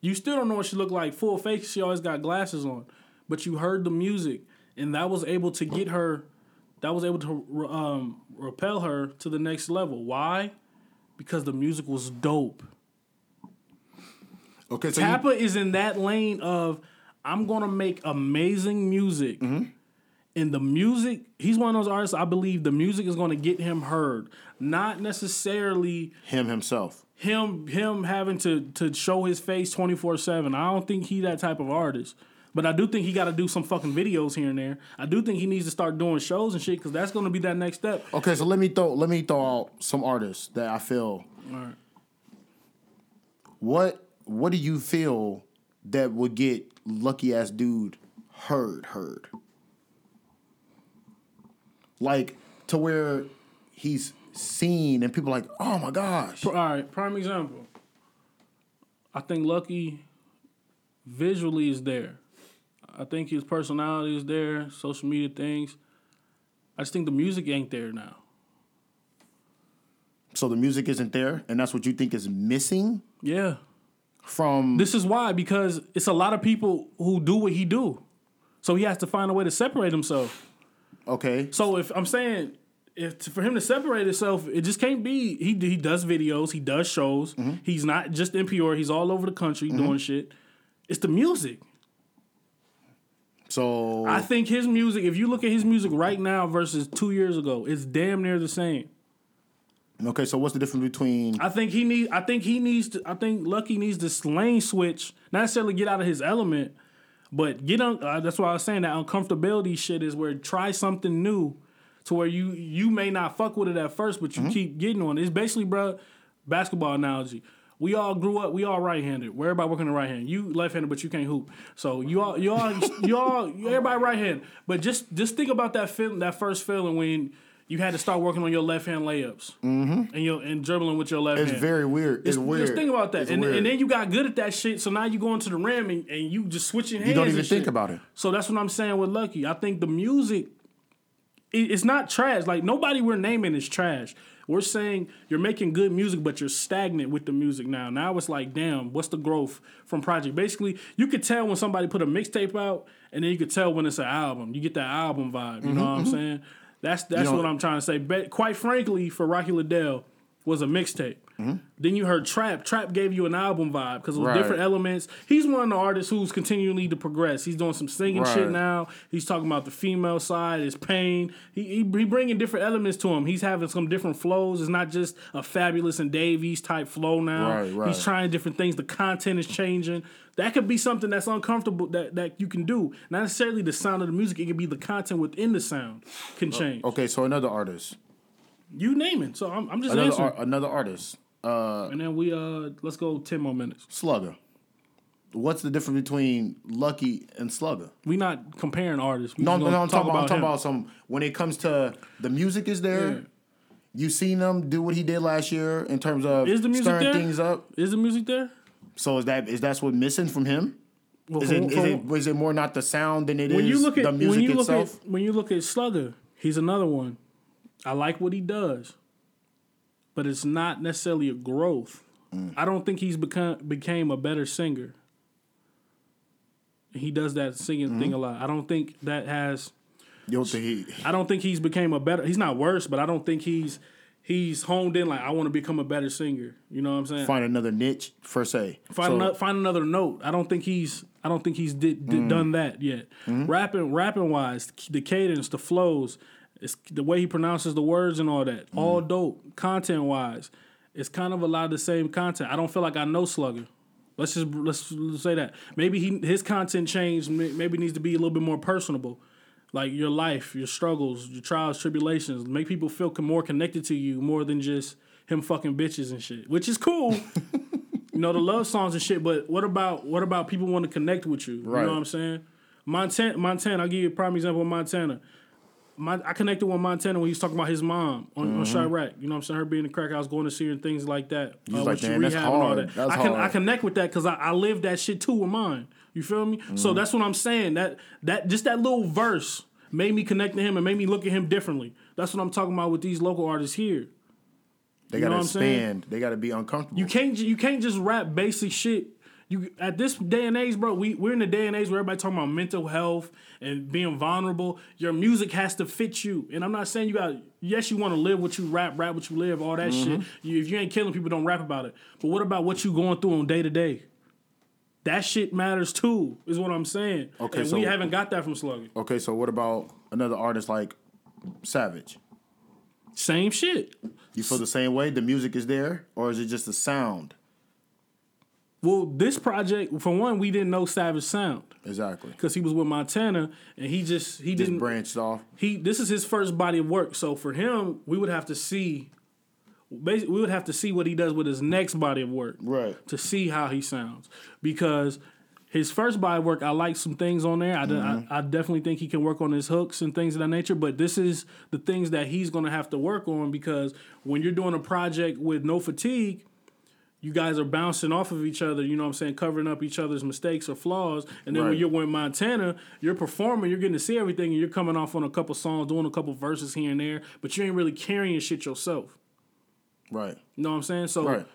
You still don't know what she looked like. Full face, she always got glasses on, but you heard the music, and that was able to get her. That was able to um, repel her to the next level. Why? Because the music was dope. Okay, so you- Tappa is in that lane of I'm gonna make amazing music. Mm-hmm. And the music, he's one of those artists I believe the music is gonna get him heard. Not necessarily him himself. him him having to to show his face 24-7. I don't think he that type of artist. But I do think he got to do some fucking videos here and there. I do think he needs to start doing shows and shit because that's going to be that next step. Okay, so let me throw let me throw out some artists that I feel. Alright. What what do you feel that would get lucky ass dude heard heard? Like to where he's seen and people like, oh my gosh. All right, prime example. I think Lucky visually is there. I think his personality is there, social media things. I just think the music ain't there now. So the music isn't there, and that's what you think is missing Yeah. from This is why because it's a lot of people who do what he do. So he has to find a way to separate himself. okay. So if I'm saying if for him to separate himself, it just can't be. He he does videos, he does shows. Mm-hmm. He's not just in Peoria. He's all over the country doing shit. It's the music. So I think his music. If you look at his music right now versus two years ago, it's damn near the same. okay, so what's the difference between I think he need. I think he needs to. I think Lucky needs to lane switch, not necessarily get out of his element, but get on. Uh, that's why I was saying that uncomfortability shit is where try something new, to where you you may not fuck with it at first, but you mm-hmm. keep getting on. it. It's basically, bro, basketball analogy. We all grew up. We all right-handed. Where everybody working the right hand. You left-handed, but you can't hoop. So you all, you all, you all, everybody right-handed. But just just think about that feeling, that first feeling when you had to start working on your left-hand layups mm-hmm. and your and dribbling with your left hand. it's hand. very weird. It's, Just, weird. just think about that, It's and, weird. and then you got good at that shit. So now you go into the rim and, and you just switching hands. you don't and even think shit. about it. So that's what I'm saying with Lucky. I think the music, it's not trash. Like nobody we're naming is trash. We're saying you're making good music, but you're stagnant with the music now. Now it's like, damn, what's the growth from project? Basically, you could tell when somebody put a mixtape out, and then you could tell when it's an album. You get that album vibe. You know what I'm mm-hmm. saying? That's that's what I'm trying to say. But quite frankly, for Rocky Liddell, was a mixtape. Then you heard Trap. Trap gave you an album vibe because it was Right. different elements. He's one of the artists who's continually to progress. He's doing some singing shit now. He's talking about the female side, his pain. He, he he bringing different elements to him. He's having some different flows. It's not just a fabulous and Davies type flow now. Right, right. He's trying different things. The content is changing. That could be something that's uncomfortable that, that you can do. Not necessarily the sound of the music. It could be the content within the sound can change. Okay, so another artist, You name it. So I'm, I'm just another ar- another artist, uh, and then we uh let's go ten more minutes. Slugger. What's the difference between Lucky and Slugger? We not comparing artists. We No, no, no I'm talking about, I'm talking about some when it comes to the music is there. Yeah. You seen them do what he did last year in terms of Is the music stirring there? things up. Is the music there? So is that is that's what missing from him? Well, Is from- it, is from- it is it more not the sound than it is when you look at the music when you look itself? at when you look at Slugger, he's another one. I like what he does, but it's not necessarily a growth. Mm. I don't think he's become became a better singer. He does that singing Mm-hmm. thing a lot. I don't think that has. you don't think he I don't think he's became a better. He's not worse, but I don't think he's he's honed in like I want to become a better singer. You know what I'm saying? find another niche per se. Find So- another, find another note. I don't think he's I don't think he's did, did Mm. done that yet. Mm-hmm. Rapping rapping wise, the cadence, the flows, it's the way he pronounces the words and all that. Mm. All dope. Content wise, it's kind of a lot of the same content. I don't feel like I know Slugger. Let's just let's, let's say that maybe he his content changed. Maybe needs to be a little bit more personable, like your life, your struggles, your trials, tribulations. Make people feel more connected to you more than just him fucking bitches and shit, which is cool. you know the love songs and shit. But what about what about people want to connect with you? You Right. know what I'm saying? Montana, Montana. I'll give you a prime example of Montana. My, I connected with Montana when he was talking about his mom on, on Chiraq. You know what I'm saying? Her being a crack house, going to see her and things like that. was Uh, like, "Damn, that's rehab and all hard. that. That's I can I connect with that because I, I lived that shit too with mine. You feel me? Mm-hmm. So that's what I'm saying. That that just that little verse made me connect to him and made me look at him differently. That's what I'm talking about with these local artists here. They You know gotta what I'm saying? expand. They gotta be uncomfortable. You can't you can't just rap basic shit. You at this day and age, bro. We we're in a day and age where everybody talking about mental health and being vulnerable. Your music has to fit you. And I'm not saying you got. Yes, you want to live what you rap, rap what you live, all that Mm-hmm. shit. You, if you ain't killing people, don't rap about it. But what about what you going through on day to day? That shit matters too. Is what I'm saying. Okay, and so- we haven't got that from Slugger. Okay, so what about another artist like Savage? Same shit. You feel the same way? The music is there, or is it just the sound? Well, this project, for one, we didn't know Savage Sound Exactly. because he was with Montana, and he just he Just didn't branched off. he this is his first body of work. So for him, we would have to see basically we would have to see what he does with his next body of work. Right. To see how he sounds. Because his first body of work, I like some things on there. I, Mm-hmm. I, I definitely think he can work on his hooks and things of that nature. But this is the things that he's going to have to work on because when you're doing a project with no fatigue, you guys are bouncing off of each other, you know what I'm saying, covering up each other's mistakes or flaws. And then when you're with Montana, you're performing, you're getting to see everything, and you're coming off on a couple songs, doing a couple verses here and there, but you ain't really carrying shit yourself. Right. You know what I'm saying? So Right.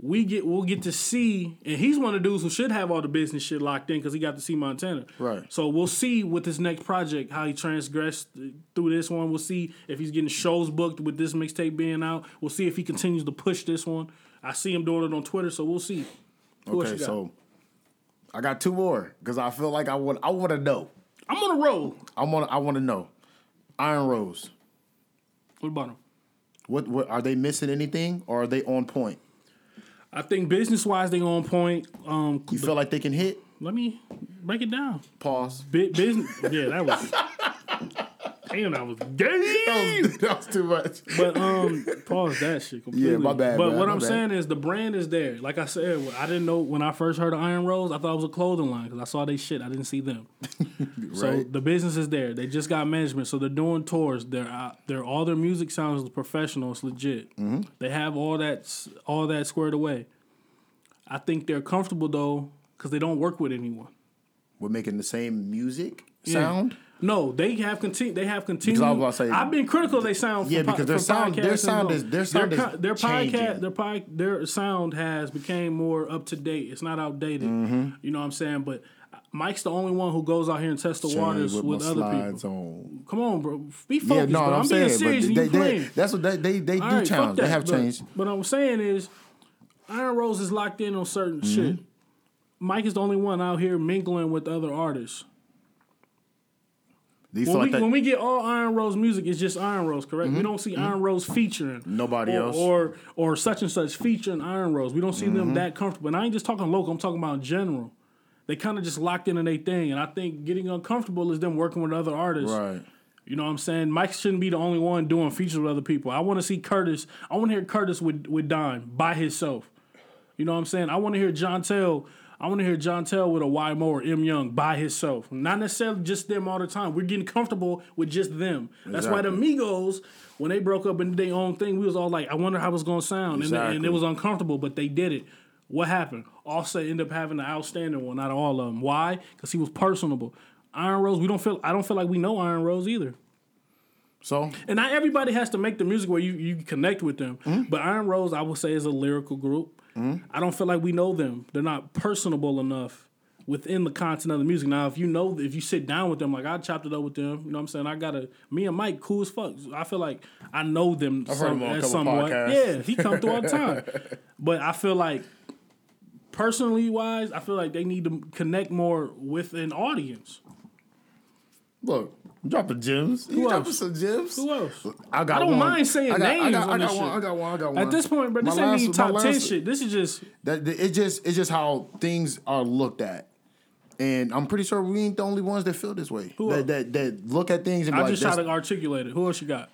we get we'll get to see, and he's one of the dudes who should have all the business shit locked in because he got to see Montana. Right. So we'll see with his next project how he transgressed through this one. We'll see if he's getting shows booked with this mixtape being out. We'll see if he continues to push this one. I see him doing it on Twitter, so we'll see. Who Okay, so I got two more because I feel like I want. I want to know. I'm on a roll. I want. I want to know. Iron Rose. What about him? What? What are they missing? Anything, or are they on point? I think business wise they on point. Um, You feel like they can hit? let me break it down. Pause. Bit business. Yeah, that was. damn, that was gay. that was too much. But um, pause that shit completely. Yeah, my bad, But man, what I'm bad. saying is the brand is there. Like I said, I didn't know when I first heard of Iron Rose. I thought it was a clothing line because I saw they shit. I didn't see them. right. So the business is there. They just got management, so they're doing tours. They're out, they're all their music sounds professional. It's legit. Mm-hmm. They have all that all that squared away. I think they're comfortable though because they don't work with anyone. We're making the same music Yeah. No, they have continued. They have continued. I was about to say- I've been critical. They sound. Yeah, for because their sound- their sound is- their sound is their changing. podcast their pod, their sound has became more up to date. It's not outdated. Mm-hmm. You know what I'm saying? But Mike's the only one who goes out here and tests the waters Chain with, other people. On. Come on, bro. Be focused, Yeah, no, bro. I'm, I'm, saying, being serious they, you they, playing. that's what they they, they All do right, challenge. They that. have But- changed. But what I'm saying is, Iron Rose is locked in on certain Mm-hmm. shit. Mike is the only one out here mingling with other artists. You When we, like when we get all Iron Rose music, it's just Iron Rose, correct? We don't see Iron Rose featuring Mm-hmm. Nobody or, else. or or such and such featuring Iron Rose. We don't see Mm-hmm. them that comfortable. And I ain't just talking local. I'm talking about in general. They kind of just locked in on their thing, and I think getting uncomfortable is them working with other artists. right. You know what I'm saying? Mike shouldn't be the only one doing features with other people. I want to see Curtis. I want to hear Curtis with with Dime by himself. You know what I'm saying? I want to hear John Tell. I want to hear John Tell with a Y Mo or M Young by himself. Not necessarily just them all the time. We're getting comfortable with just them. That's why the Migos, when they broke up and did their own thing, we was all like, I wonder how it's gonna sound, and, and it was uncomfortable, but they did it. What happened? Offset ended up having the outstanding one out of all of them. Why? Because he was personable. Iron Rose, we don't feel. I don't feel like we know Iron Rose either. So And not everybody has to make the music where you, you connect with them. Mm-hmm. But Iron Rose, I would say, is a lyrical group. I don't feel like we know them. They're not personable enough within the content of the music. Now, if you know, if you sit down with them, like I chopped it up with them, you know what I'm saying? I got a, me and Mike, cool as fuck. I feel like I know them I've heard him on somewhat. Yeah, he come through all the time. But I feel like, personally wise, I feel like they need to connect more with an audience. Look, drop the gems. Who you dropping else? some gems. Who else? I got I don't one. mind saying I got, names I got, on I got this one. shit. I got one. I got one. At this point, bro, this My ain't last- even top ten shit. This is just That it just it's just how things are looked at. And I'm pretty sure we ain't the only ones that feel this way. Who that, that that look at things and be I like, just try to articulate it. Who else you got?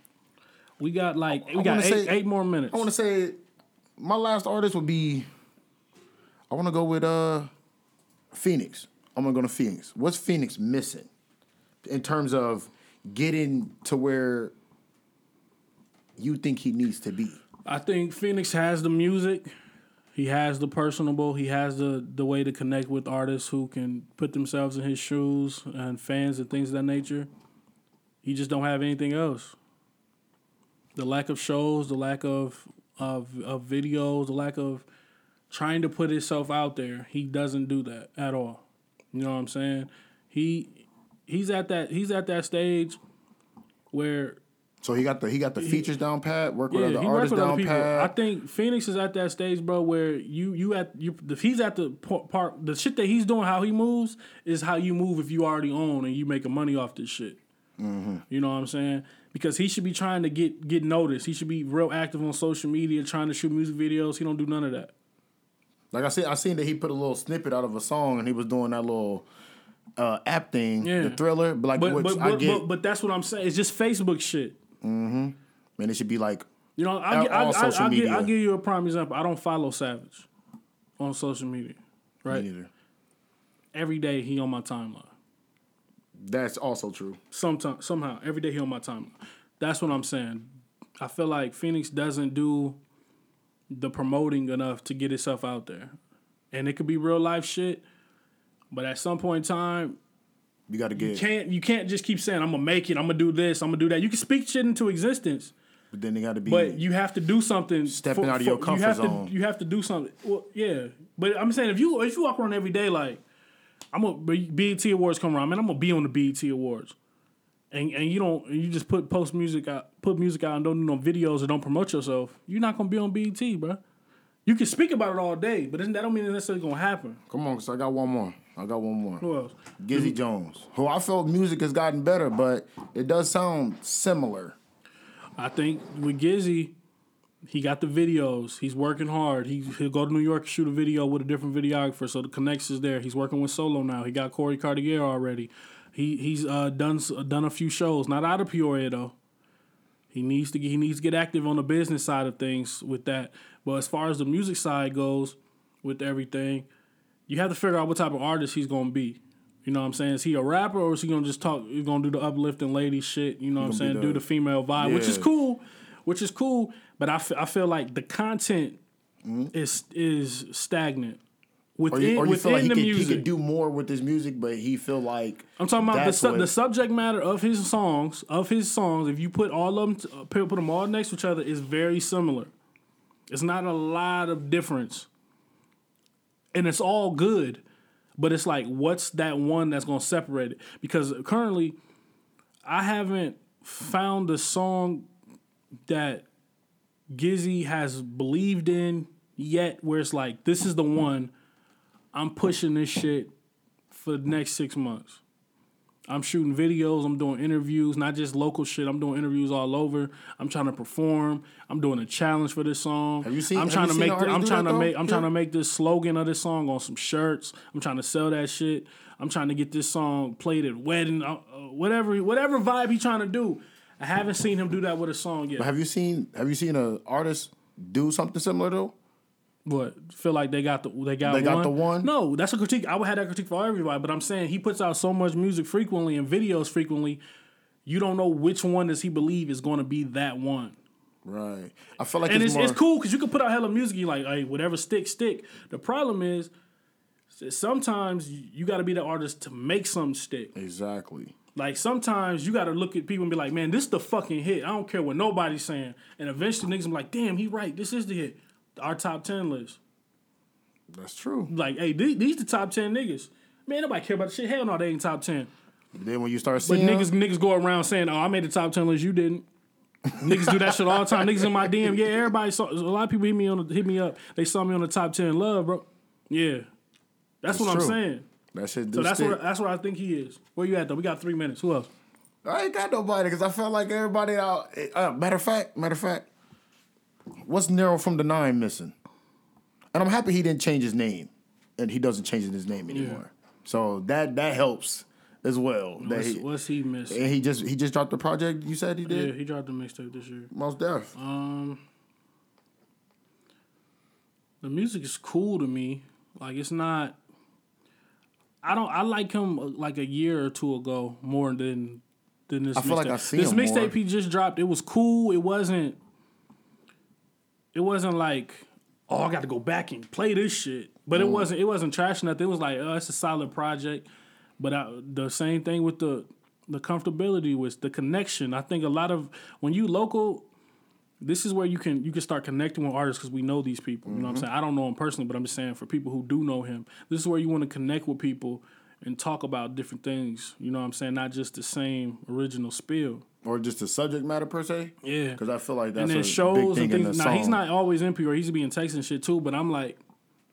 We got like we I got eight, say- eight more minutes. I want to say my last artist would be. I want to go with uh, Phoenix. I'm gonna go to Phoenix. What's Phoenix missing in terms of getting to where you think he needs to be? I think Phoenix has the music. He has the personable. He has the the way to connect with artists who can put themselves in his shoes and fans and things of that nature. He just don't have anything else. The lack of shows, the lack of of of videos, the lack of trying to put himself out there. He doesn't do that at all. You know what I'm saying? He he's at that he's at that stage where So he got the he got the features down pat. Work with other he artists with other down people. pat. I think Phoenix is at that stage, bro, where you you at you if he's at the part the shit that he's doing, how he moves is how you move if you already own and you making money off this shit. Mm-hmm. You know what I'm saying? Because he should be trying to get get noticed. He should be real active on social media, trying to shoot music videos. He don't do none of that. Like I said, I seen that he put a little snippet out of a song and he was doing that little uh, app thing, Yeah. the Triller. But like, But which but I but, get, but but that's what I'm saying. It's just Facebook shit. Mm-hmm. man, it should be like You know, I'll, gi- all I'll, social I'll, I'll, give. I'll give you a prime example. I don't follow Savage on social media. Right? neither. Every day he on my timeline. That's also true. Sometime, somehow, every day he on my timeline. That's what I'm saying. I feel like Phoenix doesn't do the promoting enough to get itself out there, and it could be real life shit. But at some point in time, You got to get, can't you can't just keep saying I'm gonna make it, I'm gonna do this, I'm gonna do that. You can speak shit into existence, but then they got to be. but you have to do something. Stepping out of your comfort you have zone. To, you have to do something. Well, yeah, but I'm saying if you if you walk around every day like I'm a BET Awards come around, man, I'm gonna be on the BET Awards, and and you don't you just put post music out, put music out, and don't do no videos or don't promote yourself. You're not gonna be on BET, bro. You can speak about it all day, but that don't mean it's necessarily gonna happen. Come on, cause I got one more. I got one more. Who else? Gizzy Jones, who I felt music has gotten better, but it does sound similar. I think with Gizzy, he got the videos. He's working hard. He he'll go to New York shoot a video with a different videographer, so the connections there. He's working with Solo now. He got Corey Cartier already. He he's uh, done done a few shows, not out of Peoria though. He needs to get, he needs to get active on the business side of things with that. But as far as the music side goes, with everything, you have to figure out what type of artist he's gonna be. You know what I'm saying? Is he a rapper or is he gonna just talk? He's gonna do the uplifting lady shit. You know what I'm saying? the- do the female vibe, which is cool, which is cool. But I, f- I feel like the content Mm-hmm. is is stagnant Or within you, or you within like he the could, he music. could do more with his music, but he feel like I'm talking about the, su- the subject matter of his songs. Of his songs, if you put all of them, uh, put put them all next to each other, is very similar. It's not a lot of difference, and it's all good. But it's like, what's that one that's gonna separate it? Because currently, I haven't found a song that Gizzy has believed in yet, where it's like, this is the one. I'm pushing this shit for the next six months. I'm shooting videos. I'm doing interviews, not just local shit. I'm doing interviews all over. I'm trying to perform. I'm doing a challenge for this song. Have you seen- I'm trying to make. the I'm trying to though? make. I'm trying to make this slogan of this song on some shirts. I'm trying to sell that shit. I'm trying to get this song played at wedding, uh, uh, whatever, whatever vibe he trying to do. I haven't seen him do that with a song yet. But have you seen have you seen an artist do something similar though? What feel like they got the they got They got one? the one? No, that's a critique. I would have that critique for everybody, but I'm saying he puts out so much music frequently and videos frequently. You don't know which one does he believe is going to be that one. Right. I feel like And it's, it's, more, it's cool because you can put out hella music. You like, hey, whatever stick, stick. The problem is sometimes you, got to be the artist to make something stick. Exactly. Like sometimes you got to look at people and be like, man, this is the fucking hit. I don't care what nobody's saying. And eventually niggas be like, damn, he right. This is the hit. Our top ten list. That's true. Like, hey, these, these the top ten niggas. Man, nobody care about the shit. Hell no, they ain't top ten. Then when you start But seeing niggas niggas go around saying, "Oh, I made the top ten list. You didn't." niggas do that shit all the time. Niggas in my DM. Yeah, everybody saw. A lot of people hit me on the, hit me up. They saw me on the top ten. Love, bro. Yeah, that's, what true. I'm saying. That shit So that's stick. where that's where I think he is. Where you at though? We got three minutes. Who else? I ain't got nobody because I felt like everybody out. Uh, matter of fact, matter of fact, what's Nero from the Nine missing? And I'm happy he didn't change his name, and he doesn't change his name anymore. So that that helps as well. What's, he, what's he missing? and he just he just dropped the project. You said he did. Yeah, he dropped the mixtape this year. Most def. Um, the music is cool to me. Like it's not. I don't. I like him uh, like a year or two ago more than than this. I feel like mixtape. I see this mixtape he just dropped. It was cool. It wasn't. It wasn't like, oh, I got to go back and play this shit. But Mm. it wasn't. It wasn't trash nothing. It was like, oh, it's a solid project. But I, the same thing with the the comfortability was the connection. I think a lot of when you local, this is where you can you can start connecting with artists because we know these people. You know what I'm saying? I don't know him personally, but I'm just saying for people who do know him, this is where you want to connect with people and talk about different things. You know what I'm saying? Not just the same original spill. or just the subject matter per se. Yeah. Because I feel like that's and then a shows big and thing in the Now he's not always in PR. He's be in Texas and shit too. But I'm like,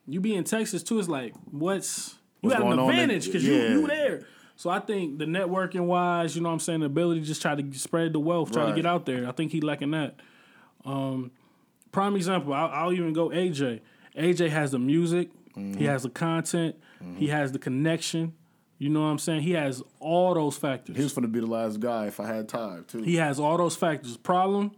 you be in Texas too. It's like, what's you got an advantage because yeah. you you there. So I think the networking wise, you know what I'm saying, the ability to just try to spread the wealth, try to get out there. I think he lacking that. Um, prime example, I'll, I'll even go AJ. AJ has the music, Mm-hmm. he has the content, he has the connection. You know what I'm saying? He has all those factors. He was gonna be the last guy if I had time too. He has all those factors. Problem.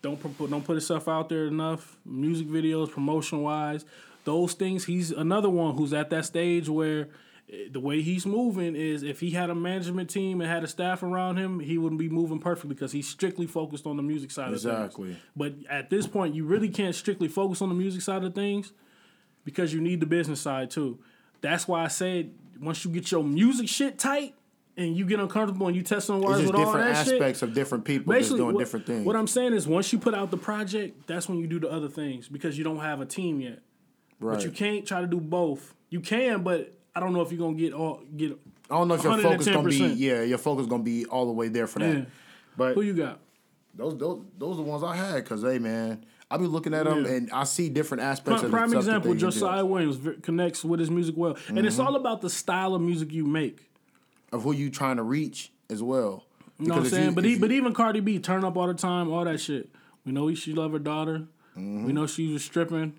Don't put don't put himself out there enough. Music videos, promotion wise, those things. He's another one who's at that stage where eh, the way he's moving is if he had a management team and had a staff around him, he wouldn't be moving perfectly because he's strictly focused on the music side of things. Exactly. But at this point, you really can't strictly focus on the music side of things because you need the business side too. That's why I said once you get your music shit tight and you get uncomfortable and you test on waters with all different that shit. aspects of different people just doing what, different things. What I'm saying is, once you put out the project, that's when you do the other things because you don't have a team yet. right. But you can't try to do both. You can, but I don't know if you're gonna get all get. I don't know if your focus gonna be yeah, your focus gonna be all the way there for that. Yeah. But Who you got? those those those are the ones I had because hey man, I be looking at them Yeah. and I see different aspects Prime, of the prime example. Josiah Williams connects with his music well, and Mm-hmm. it's all about the style of music you make. of who you trying to reach as well. You know what I'm saying? you- but he, you- but even Cardi B turn up all the time, all that shit. We know she love her daughter. Mm-hmm. We know she was stripping.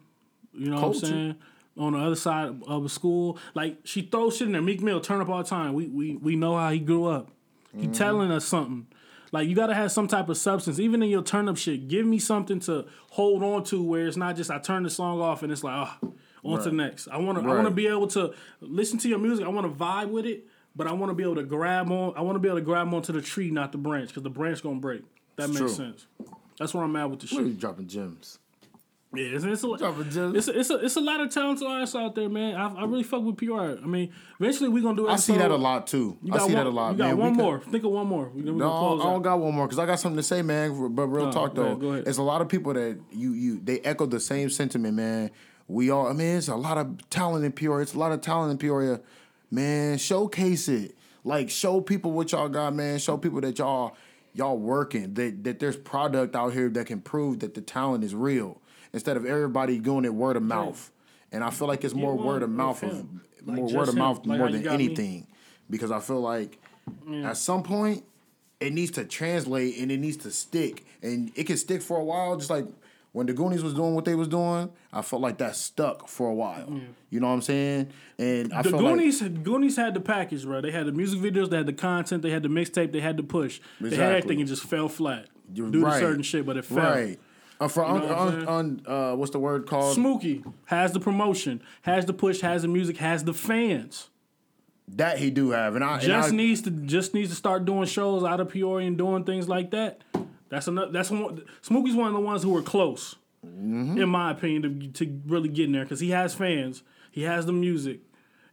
You know what I'm saying? On the other side of the school, like she throws shit in there. Meek Mill turn up all the time. We we we know how he grew up. He Mm-hmm. telling us something. Like you gotta have some type of substance, even in your turn up shit. Give me something to hold on to, where it's not just I turn the song off and it's like, oh, on to the next. I wanna I wanna be able to listen to your music. I wanna vibe with it, but I wanna be able to grab on. I wanna be able to grab onto the tree, not the branch, because the branch gonna break. That makes true. sense. That's where I'm at with the shit. you dropping gems? Yeah, it's, it's, a, it's, a, it's, a, it's a lot of talented artists out there, man. I, I really fuck with PR. I mean, eventually we're gonna do. It. I see that a lot too. I see one, that a lot. You got man. We one could- more. Think of one more. We, we No, I don't out. got one more because I got something to say, man. But real Oh, talk though, ahead. it's a lot of people that you you they echo the same sentiment, man. We all, I mean, it's a lot of talent in Peoria. It's a lot of talent in Peoria, man. Showcase it, like show people what y'all got, man. Show people that y'all y'all working. That that there's product out here that can prove that the talent is real. Instead of everybody doing it word of mouth, and I feel like it's more word of mouth of. Like more word of him. mouth Like more than got me. anything, because I feel like at some point it needs to translate and it needs to stick and it can stick for a while just like when the Goonies was doing what they was doing, I felt like that stuck for a while. You know what I'm saying? And I The Goonies, Goonies had the package, bro. They had the music videos, they had the content, they had the mixtape, they had the push. They had Exactly. everything and just fell flat like due right, to certain shit, but it fell. Right. Uh, for You know what I'm un, saying? un, un, uh, what's the word called? Smokey has the promotion, has the push, has the music, has the fans. that he do have, and I and Just I, needs to just needs to start doing shows out of Peoria and doing things like that. That's another. That's one. Smokey's one of the ones who are close, Mm-hmm. in my opinion, to, to really get in there because he has fans. He has the music.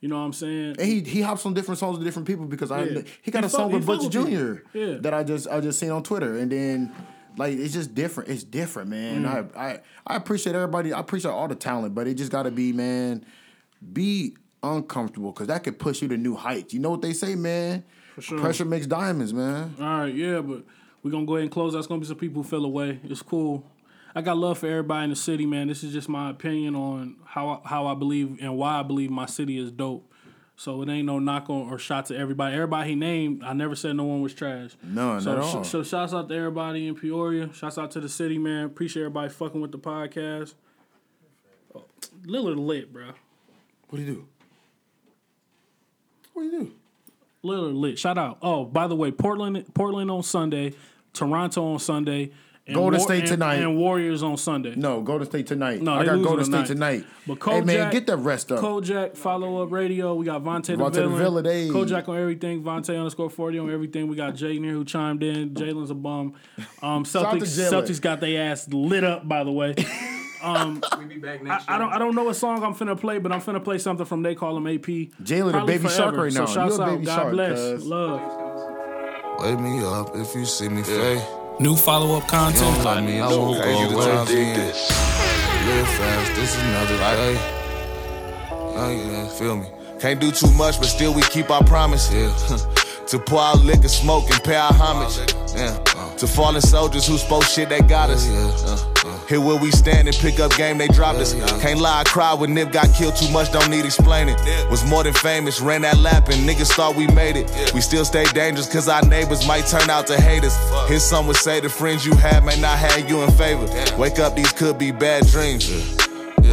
You know what I'm saying? And he he hops on different songs with different people because I he got He a song with Butch Jr. Yeah. that I just I just seen on Twitter and then like it's just different. It's different, man. Mm. I, I I appreciate everybody. I appreciate all the talent, but it just got to be man, be uncomfortable because that could push you to new heights. You know what they say, man? For sure. Pressure makes diamonds, man. All right, yeah, but we're gonna go ahead and close. That's gonna be some people who fell away. It's cool. I got love for everybody in the city, man. This is just my opinion on how how I believe and why I believe my city is dope. So it ain't no knock on or shot to everybody. Everybody he named, I never said no one was trash. No, so, not at all. So shouts out to everybody in Peoria. Shouts out to the city, man. Appreciate everybody fucking with the podcast. Oh, Lillard lit, bro. What do you do? What do you do? Lillard lit. Shout out. Oh, by the way, Portland Portland on Sunday, Toronto on Sunday, Golden War- State and- tonight. and Warriors on Sunday. No, Golden State tonight. No, I they got losing Golden State tonight. tonight. But hey man, get that rest up. Kojak, follow up radio. We got Vontae the Vontae the Villain. Villain, hey. Kojak on everything. Vontae underscore 40 on everything. We got Jay near who chimed in. Jalen's a bum. Um, Shout out to Celtics, Jalen. Celtics got their ass lit up, by the way. We be back I, next I year. don't I don't know what song I'm finna play, but I'm finna play something from They Call Him AP. Jalen a Probably baby shark right now. So shouts You a out. baby God shark, bless. cuz. Love. Wake me up if you see me fade. New follow up You content. don't like me, I won't Crazy go to away. time dig this. Live fast, this is another day. Oh yeah, feel me. Can't do too much, but still we keep our promise. Yeah. To pour out liquor, smoke, and pay our homage. Yeah. Uh, to fallen soldiers who spoke shit that got us. Oh, uh, Here where we stand and pick up game, they dropped us. Can't lie, I cried when Nip got killed too much, don't need explaining. Was more than famous, ran that lap and niggas thought we made it. We still stay dangerous cause our neighbors might turn out to hate us. His son would say the friends you had may not have you in favor. Wake up, these could be bad dreams.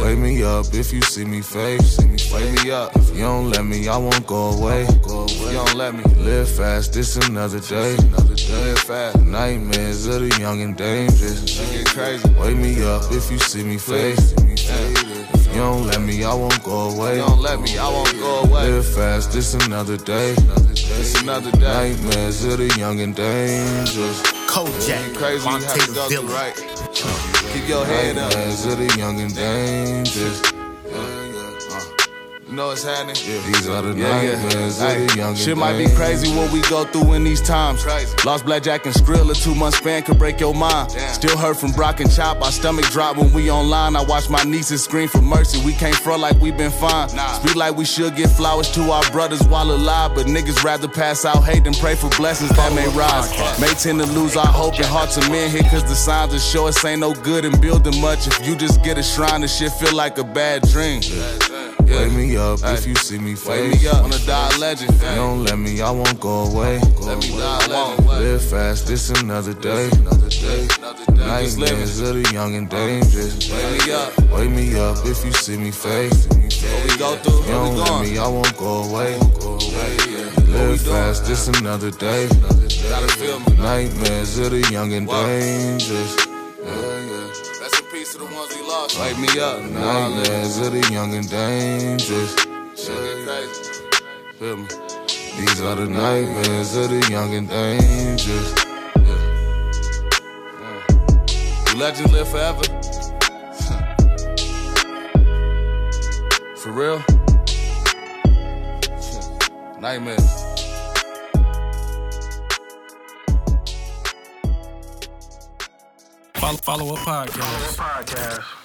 Wake me up if you see me face. See me Wake me up. If you don't let me, I won't go away. Go away. You don't let me. Live fast, this another day. Another day. Live fast. Nightmares of the young and dangerous. Shit get crazy. Wake me up if you see me fade. If you don't let me, I won't go away. You don't let me, I won't go away. Live fast, this another day. It's another day. Nightmares of the young and dangerous. Ain't crazy you have to go right? Keep your head up. Nightmares of the young and dangerous. Know what's happening? These are the Yeah, yeah. nightmares of Hey, the young shit might be crazy what we go through in these times. Crazy. Lost Blackjack and Skrill, a two month span could break your mind. Still hurt from Brock and Chop, our stomach drop when we online. I watch my nieces scream for mercy. We can't front like we been fine. Speak like we should get flowers to our brothers while alive, but niggas rather pass out hate than pray for blessings that may rise. May tend to lose our hope and hearts of men here, cause the signs that show us ain't no good in building much. If you just get a shrine, the shit feel like a bad dream. Wake me up if you see me Wake fade. me up, wanna die a legend. If you don't let me, I won't go away. Let me die a. Live fast, this another day. Another day, another day, just living. Nightmares of the young and uh-huh. dangerous. Wake me up. Wake me up if you see me fade. What we go through, You where we don't let me, I won't go away. Live fast, this another day. Gotta feel me. Nightmares of the young and dangerous. To the ones we lost. Wake me up. Nightmares of the young and dangerous. Shit. Feel me? These are the nightmares of the young and dangerous. Do legends live forever? For real? Nightmares. Follow, follow up podcast.